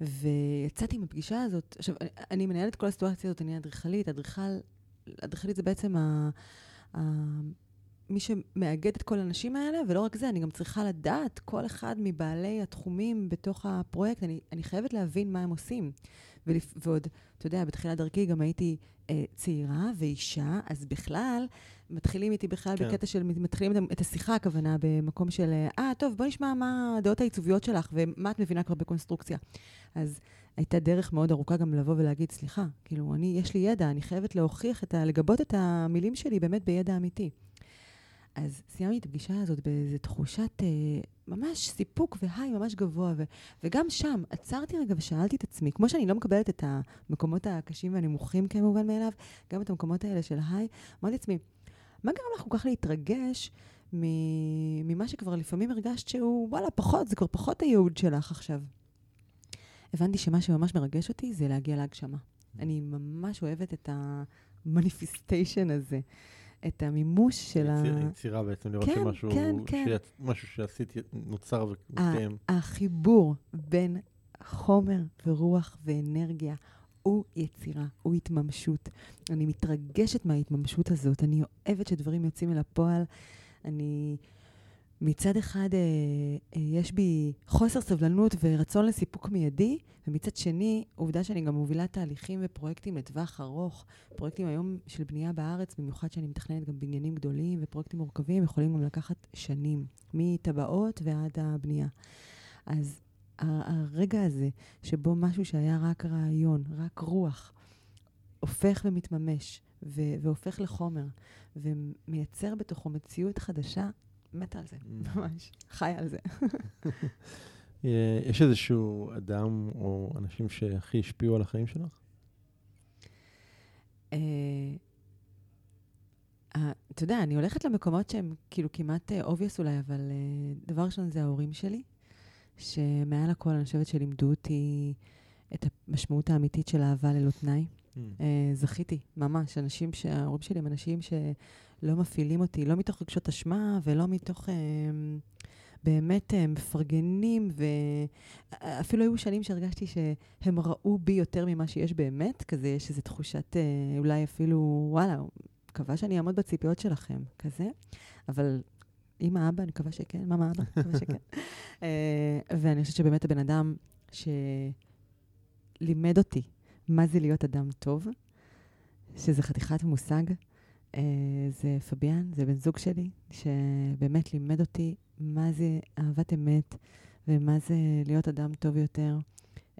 ויצאתי מהפגישה הזאת, עכשיו, אני, מנהלת כל הסיטואציה הזאת, אני אדריכלית, אדריכל, אדריכלית זה בעצם ה, ה, מי שמאגד את כל האנשים האלה, ולא רק זה, אני גם צריכה לדעת כל אחד מבעלי התחומים בתוך הפרויקט, אני, אני חייבת להבין מה הם עושים. ולפ, ועוד, אתה יודע, בתחילת דרכי גם הייתי אה, צעירה ואישה, אז בכלל, מתחילים איתי בכלל כן. בקטע של, מתחילים את, את השיחה, הכוונה, במקום של, אה, טוב, בוא נשמע מה הדעות העיצוביות שלך ומה את מבינה כבר בקונסטרוקציה. אז הייתה דרך מאוד ארוכה גם לבוא ולהגיד, סליחה, כאילו, אני, יש לי ידע, אני חייבת להוכיח את ה... לגבות את המילים שלי באמת בידע אמיתי. אז סיימתי את הפגישה הזאת באיזו תחושת אה, ממש סיפוק והיי ממש גבוה, ו, וגם שם עצרתי רגע ושאלתי את עצמי, כמו שאני לא מקבלת את המקומות הקשים והנמוכים כמובן מאליו, גם את המקומות האלה של היי, אמרתי לעצמי, מה גרם לך כל כך להתרגש ממה שכבר לפעמים הרגשת שהוא, וואלה, פחות, זה כבר פחות הייעוד שלך עכשיו. הבנתי שמה שממש מרגש אותי זה להגיע להגשמה. אני ממש אוהבת את המניפיסטיישן הזה. את המימוש של ה... יצירה בעצם, לראות כן, שמשהו, כן, כן. שיצ... משהו שעשית נוצר ומתקיים. החיבור בין חומר ורוח ואנרגיה הוא יצירה, הוא התממשות. אני מתרגשת מההתממשות הזאת, אני אוהבת שדברים יוצאים אל הפועל. אני... מצד אחד אה, אה, יש בי חוסר סבלנות ורצון לסיפוק מיידי, ומצד שני, עובדה שאני גם מובילה תהליכים ופרויקטים לטווח ארוך. פרויקטים היום של בנייה בארץ, במיוחד שאני מתכננת גם בניינים גדולים ופרויקטים מורכבים, יכולים גם לקחת שנים, מטבעות ועד הבנייה. אז הרגע הזה, שבו משהו שהיה רק רעיון, רק רוח, הופך ומתממש, והופך לחומר, ומייצר בתוכו מציאות חדשה, מתה על זה, mm. ממש, חי על זה. אה, יש איזשהו אדם או אנשים שהכי השפיעו על החיים שלך? אה, אתה יודע, אני הולכת למקומות שהם כאילו כמעט obvious אולי, אבל דבר ראשון זה ההורים שלי. שמעל הכל אני חושבת שלימדו אותי את המשמעות האמיתית של אהבה ללא תנאי. Mm. זכיתי, ממש. אנשים, ההורים שלי הם אנשים שלא מפעילים אותי, לא מתוך רגשות אשמה ולא מתוך... Uh, באמת uh, מפרגנים, ואפילו היו שנים שהרגשתי שהם ראו בי יותר ממה שיש באמת, כזה יש איזו תחושת, uh, אולי אפילו, וואלה, מקווה שאני אעמוד בציפיות שלכם, כזה. אבל אמא, אבא, אני מקווה שכן, מאמא, אבא, אני מקווה שכן. אה, ואני חושבת שבאמת הבן אדם שלימד אותי מה זה להיות אדם טוב, שזה חתיכת מושג, אה, זה פביאן, זה בן זוג שלי, שבאמת לימד אותי מה זה אהבת אמת ומה זה להיות אדם טוב יותר.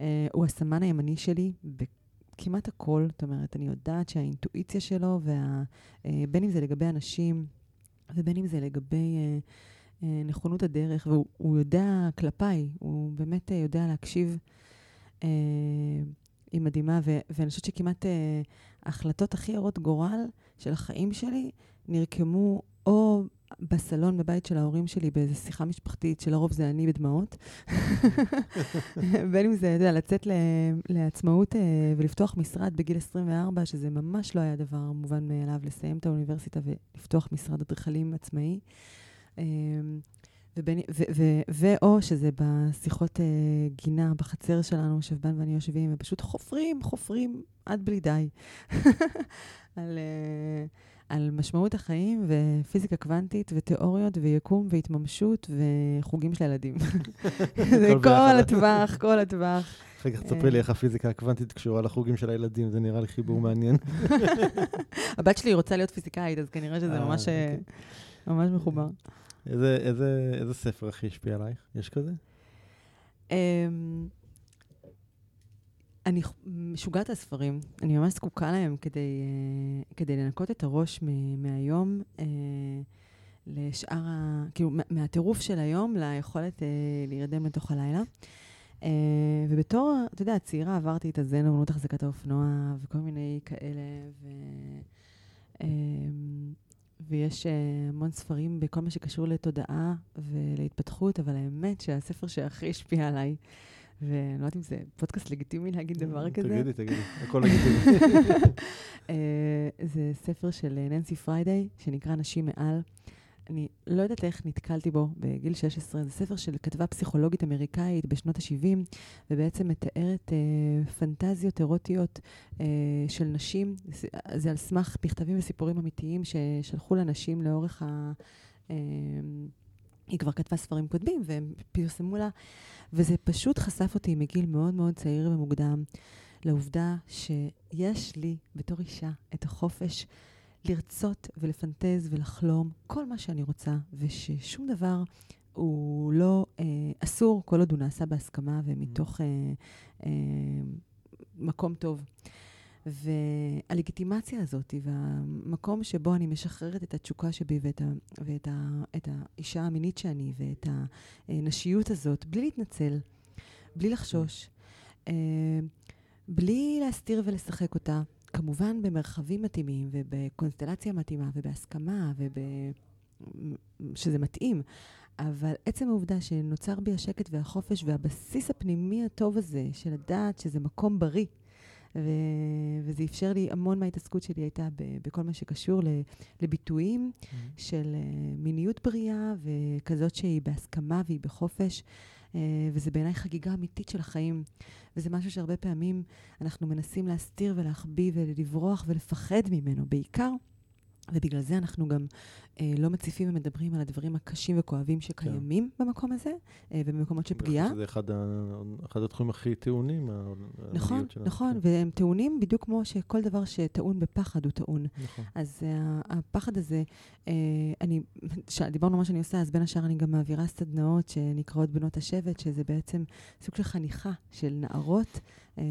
אה, הוא הסמן הימני שלי בכמעט הכל, זאת אומרת, אני יודעת שהאינטואיציה שלו, וה, בין אם זה לגבי אנשים, ובין אם זה לגבי אה, אה, נכונות הדרך, והוא יודע כלפיי, הוא באמת אה, יודע להקשיב. היא מדהימה, ו- ואני חושבת שכמעט אה, ההחלטות הכי הרות גורל של החיים שלי נרקמו או בסלון בבית של ההורים שלי באיזו שיחה משפחתית, שלרוב זה אני בדמעות. בין אם זה, אתה יודע, לצאת לעצמאות אה, ולפתוח משרד בגיל 24, שזה ממש לא היה דבר מובן מאליו, לסיים את האוניברסיטה ולפתוח משרד אדריכלים עצמאי. ואו שזה בשיחות uh, גינה בחצר שלנו, שבן ואני יושבים, ופשוט חופרים, חופרים עד בלי די. על, uh, על משמעות החיים ופיזיקה קוונטית ותיאוריות ויקום והתממשות וחוגים של ילדים. זה כל הטווח, כל הטווח. אחר כך תספרי לי איך הפיזיקה הקוונטית קשורה לחוגים של הילדים, זה נראה לי חיבור מעניין. הבת שלי רוצה להיות פיזיקאית, אז כנראה שזה ממש אוקיי. ממש מחובר. איזה ספר הכי השפיע עלייך? יש כזה? אמ, אני משוגעת על ספרים, אני ממש זקוקה להם כדי, uh, כדי לנקות את הראש מ- מהיום uh, לשאר ה... כאילו, מהטירוף של היום ליכולת uh, להירדם לתוך הלילה. Uh, ובתור, אתה יודע, צעירה עברתי את הזן, אמנות החזקת האופנוע וכל מיני כאלה, ו... Uh, ויש uh, המון ספרים בכל מה שקשור לתודעה ולהתפתחות, אבל האמת שהספר שהכי השפיע עליי ואני לא יודעת אם זה פודקאסט לגיטימי להגיד דבר כזה. תגידי, תגידי, הכל לגיטימי. אה, זה ספר של ננסי פריידיי, שנקרא נשים מעל. אני לא יודעת איך נתקלתי בו בגיל 16. זה ספר של כתבה פסיכולוגית אמריקאית בשנות ה-70, ובעצם מתארת אה, פנטזיות אירוטיות אה, של נשים. זה על סמך מכתבים וסיפורים אמיתיים ששלחו לנשים לאורך ה... אה, היא כבר כתבה ספרים קודמים, והם פרסמו לה, וזה פשוט חשף אותי מגיל מאוד מאוד צעיר ומוקדם לעובדה שיש לי, בתור אישה, את החופש לרצות ולפנטז ולחלום כל מה שאני רוצה, וששום דבר הוא לא אה, אסור כל עוד הוא נעשה בהסכמה ומתוך אה, אה, מקום טוב. והלגיטימציה הזאת, והמקום שבו אני משחררת את התשוקה שבי ואת, ה, ואת ה, את האישה המינית שאני, ואת הנשיות הזאת, בלי להתנצל, בלי לחשוש, אה, בלי להסתיר ולשחק אותה, כמובן במרחבים מתאימים, ובקונסטלציה מתאימה, ובהסכמה, וב... שזה מתאים. אבל עצם העובדה שנוצר בי השקט והחופש והבסיס הפנימי הטוב הזה, של לדעת שזה מקום בריא, ו... וזה אפשר לי, המון מההתעסקות שלי הייתה ב... בכל מה שקשור ל... לביטויים mm-hmm. של uh, מיניות בריאה, וכזאת שהיא בהסכמה והיא בחופש. Uh, וזה בעיניי חגיגה אמיתית של החיים. וזה משהו שהרבה פעמים אנחנו מנסים להסתיר ולהחביא ולברוח ולפחד ממנו, בעיקר ובגלל זה אנחנו גם אה, לא מציפים ומדברים על הדברים הקשים וכואבים שקיימים כן. במקום הזה, אה, ובמקומות של פגיעה. זה אחד, ה, אחד התחומים הכי טעונים. נכון, נכון, כן. והם טעונים בדיוק כמו שכל דבר שטעון בפחד הוא טעון. נכון. אז אה, הפחד הזה, אה, אני, דיברנו על מה שאני עושה, אז בין השאר אני גם מעבירה סדנאות שנקראות בנות השבט, שזה בעצם סוג של חניכה של נערות, אה,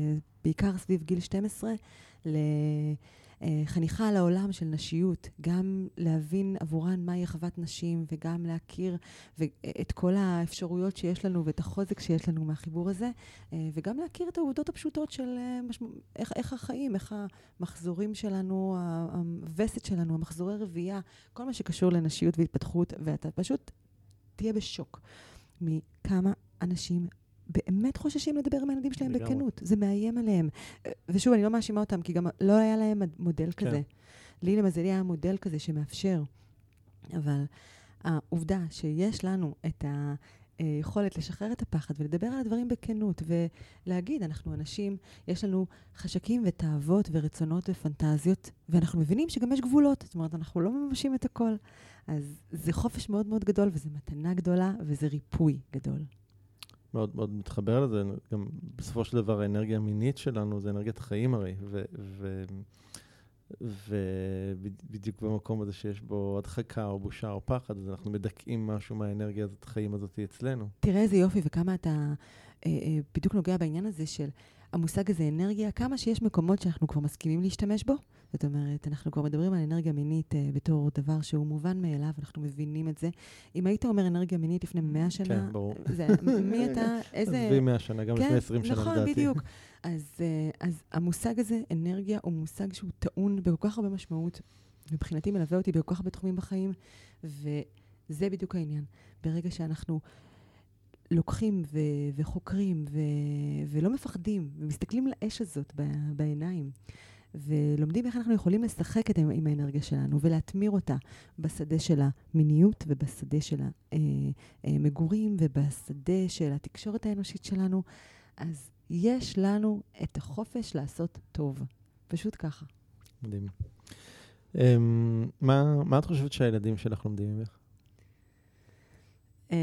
בעיקר סביב גיל 12, ל... אה, חניכה על העולם של נשיות, גם להבין עבורן מהי אחוות נשים, וגם להכיר את כל האפשרויות שיש לנו ואת החוזק שיש לנו מהחיבור הזה, אה, וגם להכיר את העובדות הפשוטות של אה, איך, איך החיים, איך המחזורים שלנו, הווסת שלנו, המחזורי רבייה, כל מה שקשור לנשיות והתפתחות, ואתה פשוט תהיה בשוק מכמה אנשים באמת חוששים לדבר עם הילדים שלהם בכנות. זה מאיים עליהם. ושוב, אני לא מאשימה אותם, כי גם לא היה להם מודל כן. כזה. לי, למזלי, היה מודל כזה שמאפשר. אבל העובדה שיש לנו את היכולת לשחרר את הפחד ולדבר על הדברים בכנות ולהגיד, אנחנו אנשים, יש לנו חשקים ותאוות ורצונות ופנטזיות, ואנחנו מבינים שגם יש גבולות. זאת אומרת, אנחנו לא מממשים את הכל. אז זה חופש מאוד מאוד גדול, וזו מתנה גדולה, וזה ריפוי גדול. מאוד מאוד מתחבר לזה, גם בסופו של דבר האנרגיה המינית שלנו זה אנרגיית חיים הרי, ובדיוק במקום הזה שיש בו הדחקה או בושה או פחד, אז אנחנו מדכאים משהו מהאנרגיה הזאת, החיים הזאת אצלנו. תראה איזה יופי וכמה אתה אה, אה, בדיוק נוגע בעניין הזה של המושג הזה אנרגיה, כמה שיש מקומות שאנחנו כבר מסכימים להשתמש בו. זאת אומרת, אנחנו כבר מדברים על אנרגיה מינית uh, בתור דבר שהוא מובן מאליו, אנחנו מבינים את זה. אם היית אומר אנרגיה מינית לפני 100 שנה, כן, ברור. זה, מי אתה, איזה... עזבי 100 שנה, גם כן, לפני 20 שנה, נכון, לדעתי. נכון, בדיוק. אז, uh, אז המושג הזה, אנרגיה, הוא מושג שהוא טעון בכל כך הרבה משמעות. מבחינתי מלווה אותי בכל כך הרבה תחומים בחיים, וזה בדיוק העניין. ברגע שאנחנו לוקחים ו- וחוקרים ו- ולא מפחדים, ומסתכלים לאש הזאת ב- בעיניים, ולומדים איך אנחנו יכולים לשחק את, עם האנרגיה שלנו ולהתמיר אותה בשדה של המיניות ובשדה של המגורים אה, אה, ובשדה של התקשורת האנושית שלנו, אז יש לנו את החופש לעשות טוב. פשוט ככה. מדהים. Um, מה, מה את חושבת שהילדים שלך לומדים ממך? Um,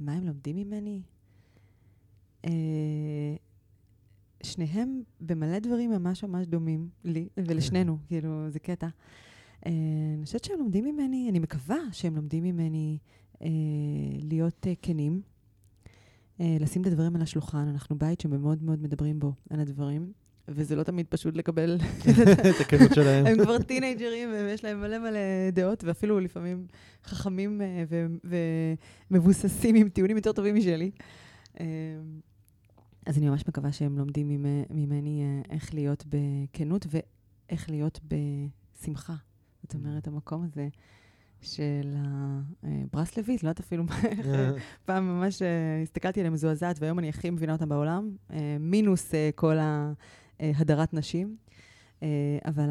מה הם לומדים ממני? Uh, שניהם במלא דברים ממש ממש דומים לי ולשנינו, כאילו, זה קטע. Uh, אני חושבת שהם לומדים ממני, אני מקווה שהם לומדים ממני uh, להיות uh, כנים, uh, לשים את הדברים על השולחן. אנחנו בית שמאוד מאוד מדברים בו על הדברים, וזה לא תמיד פשוט לקבל את הכנות שלהם. הם כבר טינג'רים ויש להם מלא מלא דעות, ואפילו לפעמים חכמים uh, ומבוססים עם טיעונים יותר טובים משלי. Uh, אז אני ממש מקווה שהם לומדים ממני אה, איך להיות בכנות ואיך להיות בשמחה. זאת אומרת, המקום הזה של הברסלבית, לא יודעת אפילו מה, פעם ממש אה, הסתכלתי עליהם מזועזעת, והיום אני הכי מבינה אותם בעולם, אה, מינוס כל ההדרת נשים. אבל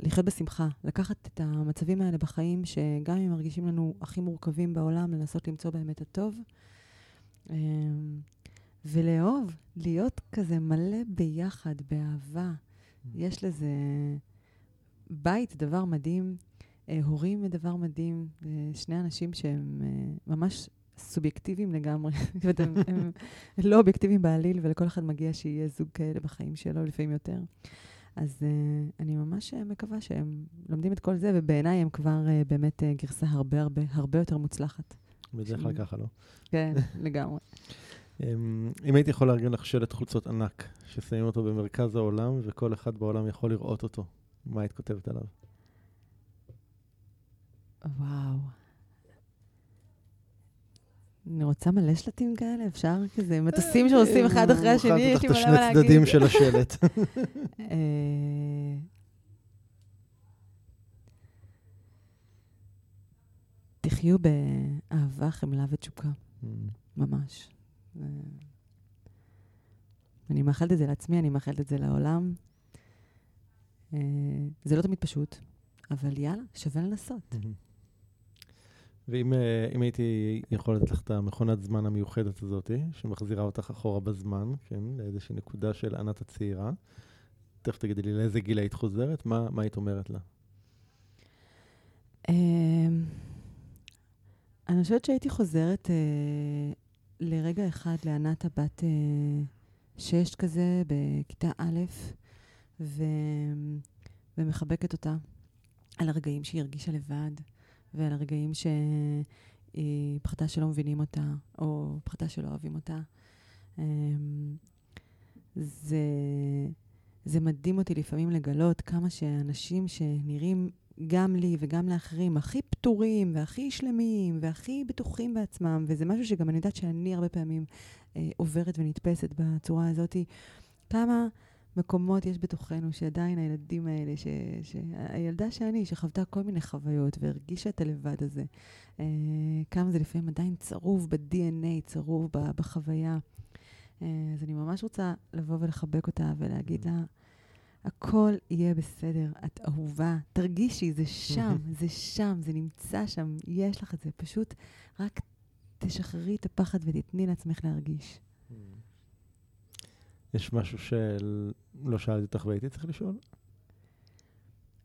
לחיות בשמחה, לקחת את המצבים האלה בחיים, שגם אם מרגישים לנו הכי מורכבים בעולם, לנסות למצוא בהם את הטוב. ולאהוב, להיות כזה מלא ביחד, באהבה. Mm. יש לזה... בית, דבר מדהים, אה, הורים, דבר מדהים. אה, שני אנשים שהם אה, ממש סובייקטיביים לגמרי. הם, הם לא אובייקטיביים בעליל, ולכל אחד מגיע שיהיה זוג כאלה בחיים שלו, לפעמים יותר. אז uh, אני ממש מקווה שהם לומדים את כל זה, ובעיניי הם כבר uh, באמת uh, גרסה הרבה הרבה הרבה יותר מוצלחת. בדרך כלל ככה, לא? כן, לגמרי. אמ, אם הייתי יכול לארגן לך שלט חולצות ענק, ששמים אותו במרכז העולם, וכל אחד בעולם יכול לראות אותו, מה היית כותבת עליו? וואו. אני רוצה מלא שלטים כאלה, אפשר כזה מטוסים שעושים אחד אחרי השני, יש לי מלא מה להגיד. את השני צדדים של השלט. אה, תחיו באהבה, חמלה ותשוקה, mm. ממש. אני מאחלת את זה לעצמי, אני מאחלת את זה לעולם. אה, זה לא תמיד פשוט, אבל יאללה, שווה לנסות. ואם אה, הייתי יכול לתת לך את המכונת זמן המיוחדת הזאת, שמחזירה אותך אחורה בזמן, כן, לאיזושהי נקודה של ענת הצעירה, תכף תגידי לי לאיזה גיל היית חוזרת, מה, מה היית אומרת לה? אמ, אני חושבת שהייתי חוזרת אה, לרגע אחד לענת הבת אה, שש כזה, בכיתה א', ו... ומחבקת אותה על הרגעים שהיא הרגישה לבד, ועל הרגעים שהיא פחדה שלא מבינים אותה, או פחדה שלא אוהבים אותה. אמ, זה, זה מדהים אותי לפעמים לגלות כמה שאנשים שנראים גם לי וגם לאחרים הכי פתורים והכי שלמים והכי בטוחים בעצמם, וזה משהו שגם אני יודעת שאני הרבה פעמים אה, עוברת ונתפסת בצורה הזאת, כמה מקומות יש בתוכנו שעדיין הילדים האלה, ש, ש, הילדה שאני, שחוותה כל מיני חוויות והרגישה את הלבד הזה, אה, כמה זה לפעמים עדיין צרוב ב-DNA, צרוב בחוויה. אה, אז אני ממש רוצה לבוא ולחבק אותה ולהגיד לה, הכל יהיה בסדר, את אהובה, תרגישי, זה שם, זה שם, זה נמצא שם, יש לך את זה. פשוט רק תשחררי את הפחד ותתני לעצמך להרגיש. יש משהו שלא שאלתי אותך והייתי צריך לשאול?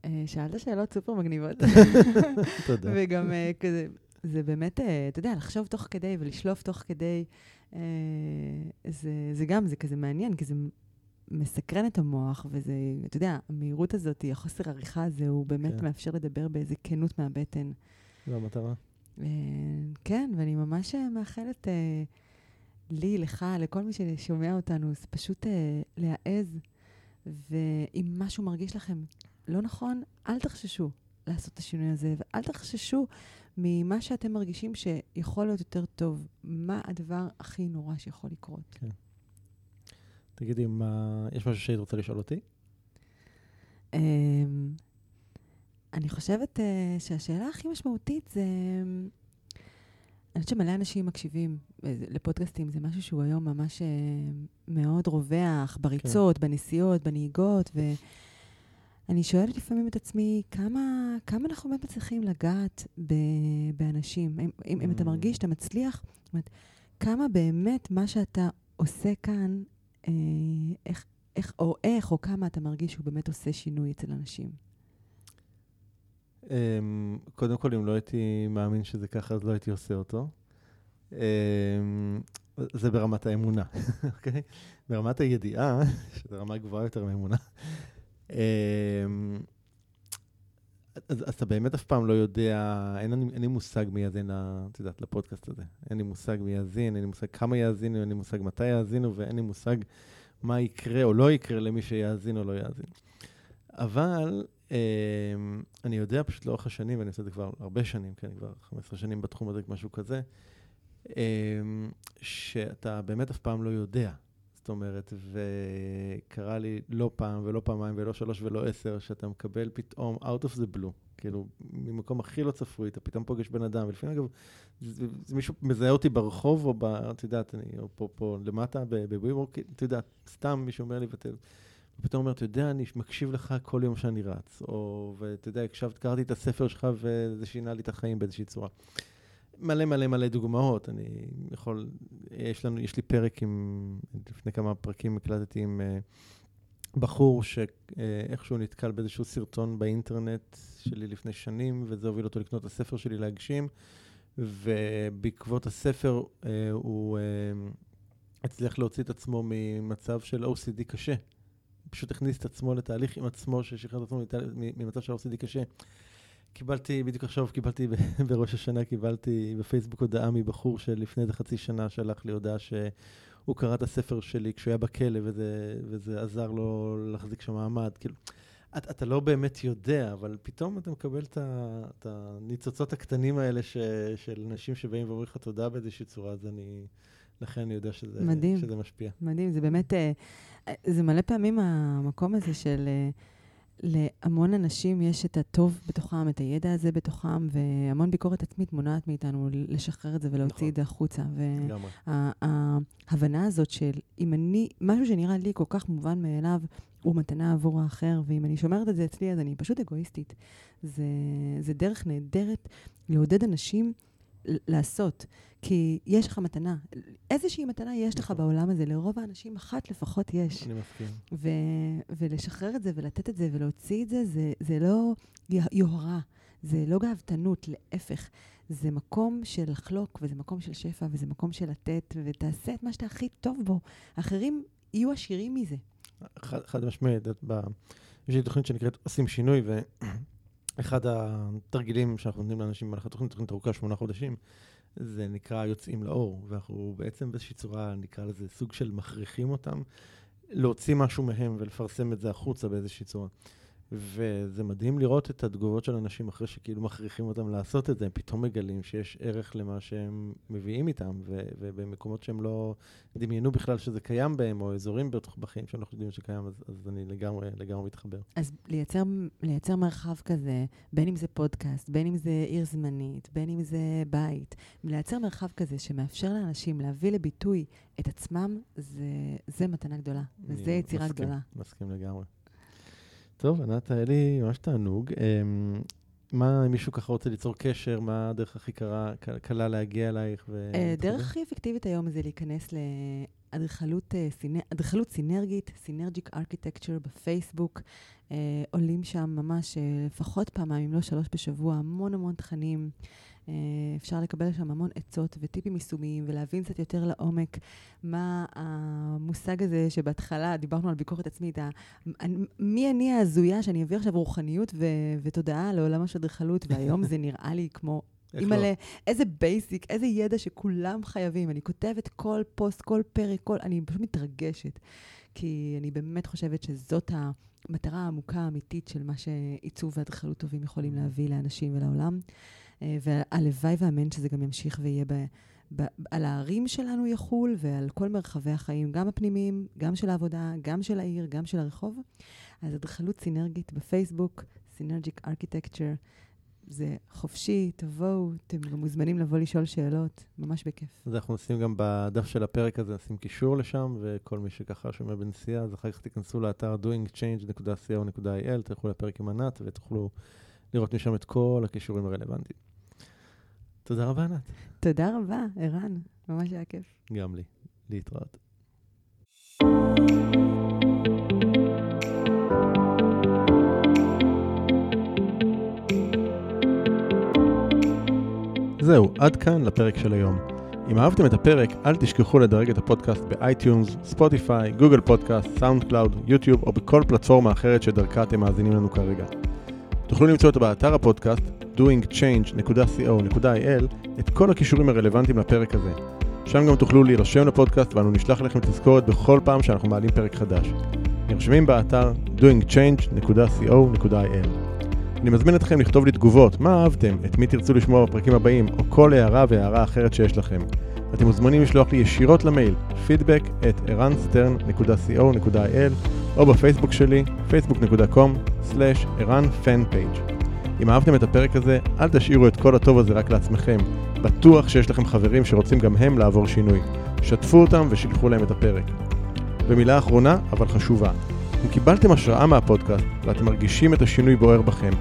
אה, שאלת שאלות סופר מגניבות. תודה. וגם אה, כזה, זה באמת, אה, אתה יודע, לחשוב תוך כדי ולשלוף תוך כדי, זה גם, זה כזה מעניין, כי זה מסקרן את המוח, וזה, אתה יודע, המהירות הזאת, החוסר עריכה הזה, הוא באמת כן. מאפשר לדבר באיזה כנות מהבטן. זו המטרה. כן, ואני ממש מאחלת... לי, לך, לכל מי ששומע אותנו, זה פשוט uh, להעז, ואם משהו מרגיש לכם לא נכון, אל תחששו לעשות את השינוי הזה, ואל תחששו ממה שאתם מרגישים שיכול להיות יותר טוב. מה הדבר הכי נורא שיכול לקרות? כן. תגידי, מה, יש משהו שהיית רוצה לשאול אותי? Um, אני חושבת uh, שהשאלה הכי משמעותית זה... אני חושבת שמלא אנשים מקשיבים אה, לפודקאסטים, זה משהו שהוא היום ממש אה, מאוד רווח, בריצות, כן. בנסיעות, בנהיגות, ואני שואלת לפעמים את עצמי, כמה, כמה אנחנו באמת מצליחים לגעת ב, באנשים? אם, אם, אם אתה mm. מרגיש שאתה מצליח, זאת אומרת, כמה באמת מה שאתה עושה כאן, אה, איך, איך, או איך, או כמה אתה מרגיש שהוא באמת עושה שינוי אצל אנשים? Um, קודם כל, אם לא הייתי מאמין שזה ככה, אז לא הייתי עושה אותו. Um, זה ברמת האמונה, אוקיי? okay? ברמת הידיעה, שזו רמה גבוהה יותר מאמונה. אז, אז אתה באמת אף פעם לא יודע, אין, לי מושג מי יאזין, את יודעת, לפודקאסט הזה. אין לי מושג מי יאזין, אין לי מושג כמה יאזינו, אין לי מושג מתי יאזינו, ואין לי מושג מה יקרה או לא יקרה למי שיאזין או לא יאזין. אבל אמ, אני יודע פשוט לאורך השנים, ואני עושה את זה כבר הרבה שנים, כן, כבר 15 שנים בתחום הזה, משהו כזה, אמ, שאתה באמת אף פעם לא יודע. אומרת, וקרה לי לא פעם ולא פעמיים ולא שלוש ולא עשר, שאתה מקבל פתאום out of the blue, כאילו, ממקום הכי לא צפוי, אתה פתאום פוגש בן אדם, ולפעמים אגב, זה, זה מישהו מזהה אותי ברחוב, או ב... את יודעת, אני, או פה, פה למטה, בוויבורק, את יודעת, סתם מישהו אומר לי בטלפון. ופתאום אומר, אתה יודע, אני מקשיב לך כל יום שאני רץ, או, ואתה יודע, הקשבת, קראתי את הספר שלך וזה שינה לי את החיים באיזושהי צורה. מלא מלא מלא דוגמאות, אני יכול, יש לנו, יש לי פרק עם, לפני כמה פרקים הקלטתי עם uh, בחור שאיכשהו uh, נתקל באיזשהו סרטון באינטרנט שלי לפני שנים, וזה הוביל אותו לקנות את הספר שלי להגשים, ובעקבות הספר uh, הוא הצליח להוציא את עצמו ממצב של OCD קשה. פשוט הכניס את עצמו לתהליך עם עצמו, ששחרר את עצמו ממצב של OCD קשה. קיבלתי, בדיוק עכשיו קיבלתי בראש השנה, קיבלתי בפייסבוק הודעה מבחור שלפני איזה חצי שנה שלח לי הודעה שהוא קרא את הספר שלי כשהוא היה בכלא, וזה, וזה עזר לו להחזיק שם מעמד. כאילו, אתה, אתה לא באמת יודע, אבל פתאום אתה מקבל את, את הניצוצות הקטנים האלה ש, של אנשים שבאים ואומרים לך תודה באיזושהי צורה, אז אני... לכן אני יודע שזה, מדהים, שזה משפיע. מדהים, זה באמת, אה, זה מלא פעמים המקום הזה של... להמון אנשים יש את הטוב בתוכם, את הידע הזה בתוכם, והמון ביקורת עצמית מונעת מאיתנו לשחרר את זה ולהוציא נכון. את זה החוצה. וההבנה הזאת של אם אני, משהו שנראה לי כל כך מובן מאליו, הוא מתנה עבור האחר, ואם אני שומרת את זה אצלי, אז אני פשוט אגואיסטית. זה, זה דרך נהדרת לעודד אנשים לעשות. כי יש לך מתנה. איזושהי מתנה יש לך נכון. בעולם הזה, לרוב האנשים אחת לפחות יש. אני מסכים. ו- ולשחרר את זה ולתת את זה ולהוציא את זה, זה, זה לא יוהרה, זה לא גאוותנות, להפך. זה מקום של לחלוק, וזה מקום של שפע, וזה מקום של לתת, ותעשה את מה שאתה הכי טוב בו. אחרים יהיו עשירים מזה. חד, חד משמעית, יש לי תוכנית שנקראת עושים שינוי, ואחד התרגילים שאנחנו נותנים לאנשים במהלך התוכנית, תוכנית ארוכה שמונה חודשים, זה נקרא יוצאים לאור, ואנחנו בעצם באיזושהי צורה, נקרא לזה סוג של מכריחים אותם להוציא משהו מהם ולפרסם את זה החוצה באיזושהי צורה. וזה מדהים לראות את התגובות של אנשים אחרי שכאילו מכריחים אותם לעשות את זה, הם פתאום מגלים שיש ערך למה שהם מביאים איתם, ו- ובמקומות שהם לא דמיינו בכלל שזה קיים בהם, או אזורים בחיים שהם לא חושבים שקיים, אז, אז אני לגמרי, לגמרי מתחבר. אז לייצר, לייצר מרחב כזה, בין אם זה פודקאסט, בין אם זה עיר זמנית, בין אם זה בית, לייצר מרחב כזה שמאפשר לאנשים להביא לביטוי את עצמם, זה, זה מתנה גדולה, וזה יצירה מסכים, גדולה. מסכים לגמרי. טוב, ענת, היה לי ממש תענוג. אמ, מה, אם מישהו ככה רוצה ליצור קשר, מה הדרך הכי קרה, קלה להגיע אלייך? ו... הדרך אה, הכי אפקטיבית היום זה להיכנס לאדריכלות אה, סינרגית, סינרגיק ארכיטקצ'ר בפייסבוק. אה, עולים שם ממש לפחות פעמיים, אם לא שלוש בשבוע, המון המון תכנים. אה, אפשר לקבל שם המון עצות וטיפים יישומיים ולהבין קצת יותר לעומק מה המושג הזה שבהתחלה דיברנו על ביקורת עצמית, מי אני ההזויה שאני אביא עכשיו רוחניות ו- ותודעה לעולם האדריכלות, והיום זה נראה לי כמו אימא'לה, לא? איזה basic, איזה ידע שכולם חייבים. אני כותבת כל פוסט, כל פרק, כל... אני פשוט מתרגשת. כי אני באמת חושבת שזאת המטרה העמוקה האמיתית של מה שעיצוב ואדריכלות טובים יכולים להביא לאנשים ולעולם. אה, והלוואי ואמן שזה גם ימשיך ויהיה ב, ב, על הערים שלנו יחול ועל כל מרחבי החיים, גם הפנימיים, גם של העבודה, גם של העיר, גם של הרחוב. אז אדריכלות סינרגית בפייסבוק, סינרגיק ארכיטקצ'ר. זה חופשי, תבואו, אתם גם מוזמנים לבוא לשאול שאלות, ממש בכיף. אז אנחנו נשים גם בדף של הפרק הזה, נשים קישור לשם, וכל מי שככה שומע בנסיעה, אז אחר כך תיכנסו לאתר doingchange.co.il, תלכו לפרק עם ענת ותוכלו לראות משם את כל הכישורים הרלוונטיים. תודה רבה, ענת. תודה רבה, ערן. ממש היה כיף. גם לי. להתראות. זהו, עד כאן לפרק של היום. אם אהבתם את הפרק, אל תשכחו לדרג את הפודקאסט ב iTunes, Spotify, Google Podcast, SoundCloud, YouTube או בכל פלטפורמה אחרת שדרכה אתם מאזינים לנו כרגע. תוכלו למצוא אותו באתר הפודקאסט doingchange.co.il את כל הכישורים הרלוונטיים לפרק הזה. שם גם תוכלו להירשם לפודקאסט ואנו נשלח לכם תזכורת בכל פעם שאנחנו מעלים פרק חדש. נרשמים באתר doingchange.co.il אני מזמין אתכם לכתוב לי תגובות, מה אהבתם, את מי תרצו לשמוע בפרקים הבאים, או כל הערה והערה אחרת שיש לכם. אתם מוזמנים לשלוח לי ישירות למייל feedback at ערנסטרן.co.il או בפייסבוק שלי facebook.com/ערנfanpage אם אהבתם את הפרק הזה, אל תשאירו את כל הטוב הזה רק לעצמכם. בטוח שיש לכם חברים שרוצים גם הם לעבור שינוי. שתפו אותם ושילחו להם את הפרק. ומילה אחרונה, אבל חשובה. אם קיבלתם השראה מהפודקאסט ואתם מרגישים את השינוי בוער בכם,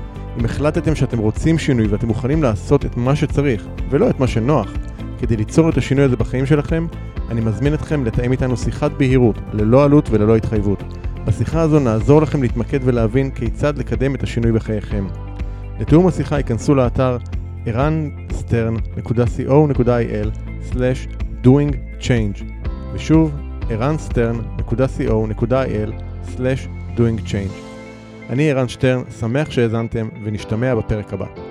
אם החלטתם שאתם רוצים שינוי ואתם מוכנים לעשות את מה שצריך, ולא את מה שנוח, כדי ליצור את השינוי הזה בחיים שלכם, אני מזמין אתכם לתאם איתנו שיחת בהירות, ללא עלות וללא התחייבות. בשיחה הזו נעזור לכם להתמקד ולהבין כיצד לקדם את השינוי בחייכם. לתיאום השיחה ייכנסו לאתר ערנסטרן.co.il/doingchange ושוב ערנסטרן.co.il/doingchange אני ערן שטרן, שמח שהאזנתם ונשתמע בפרק הבא.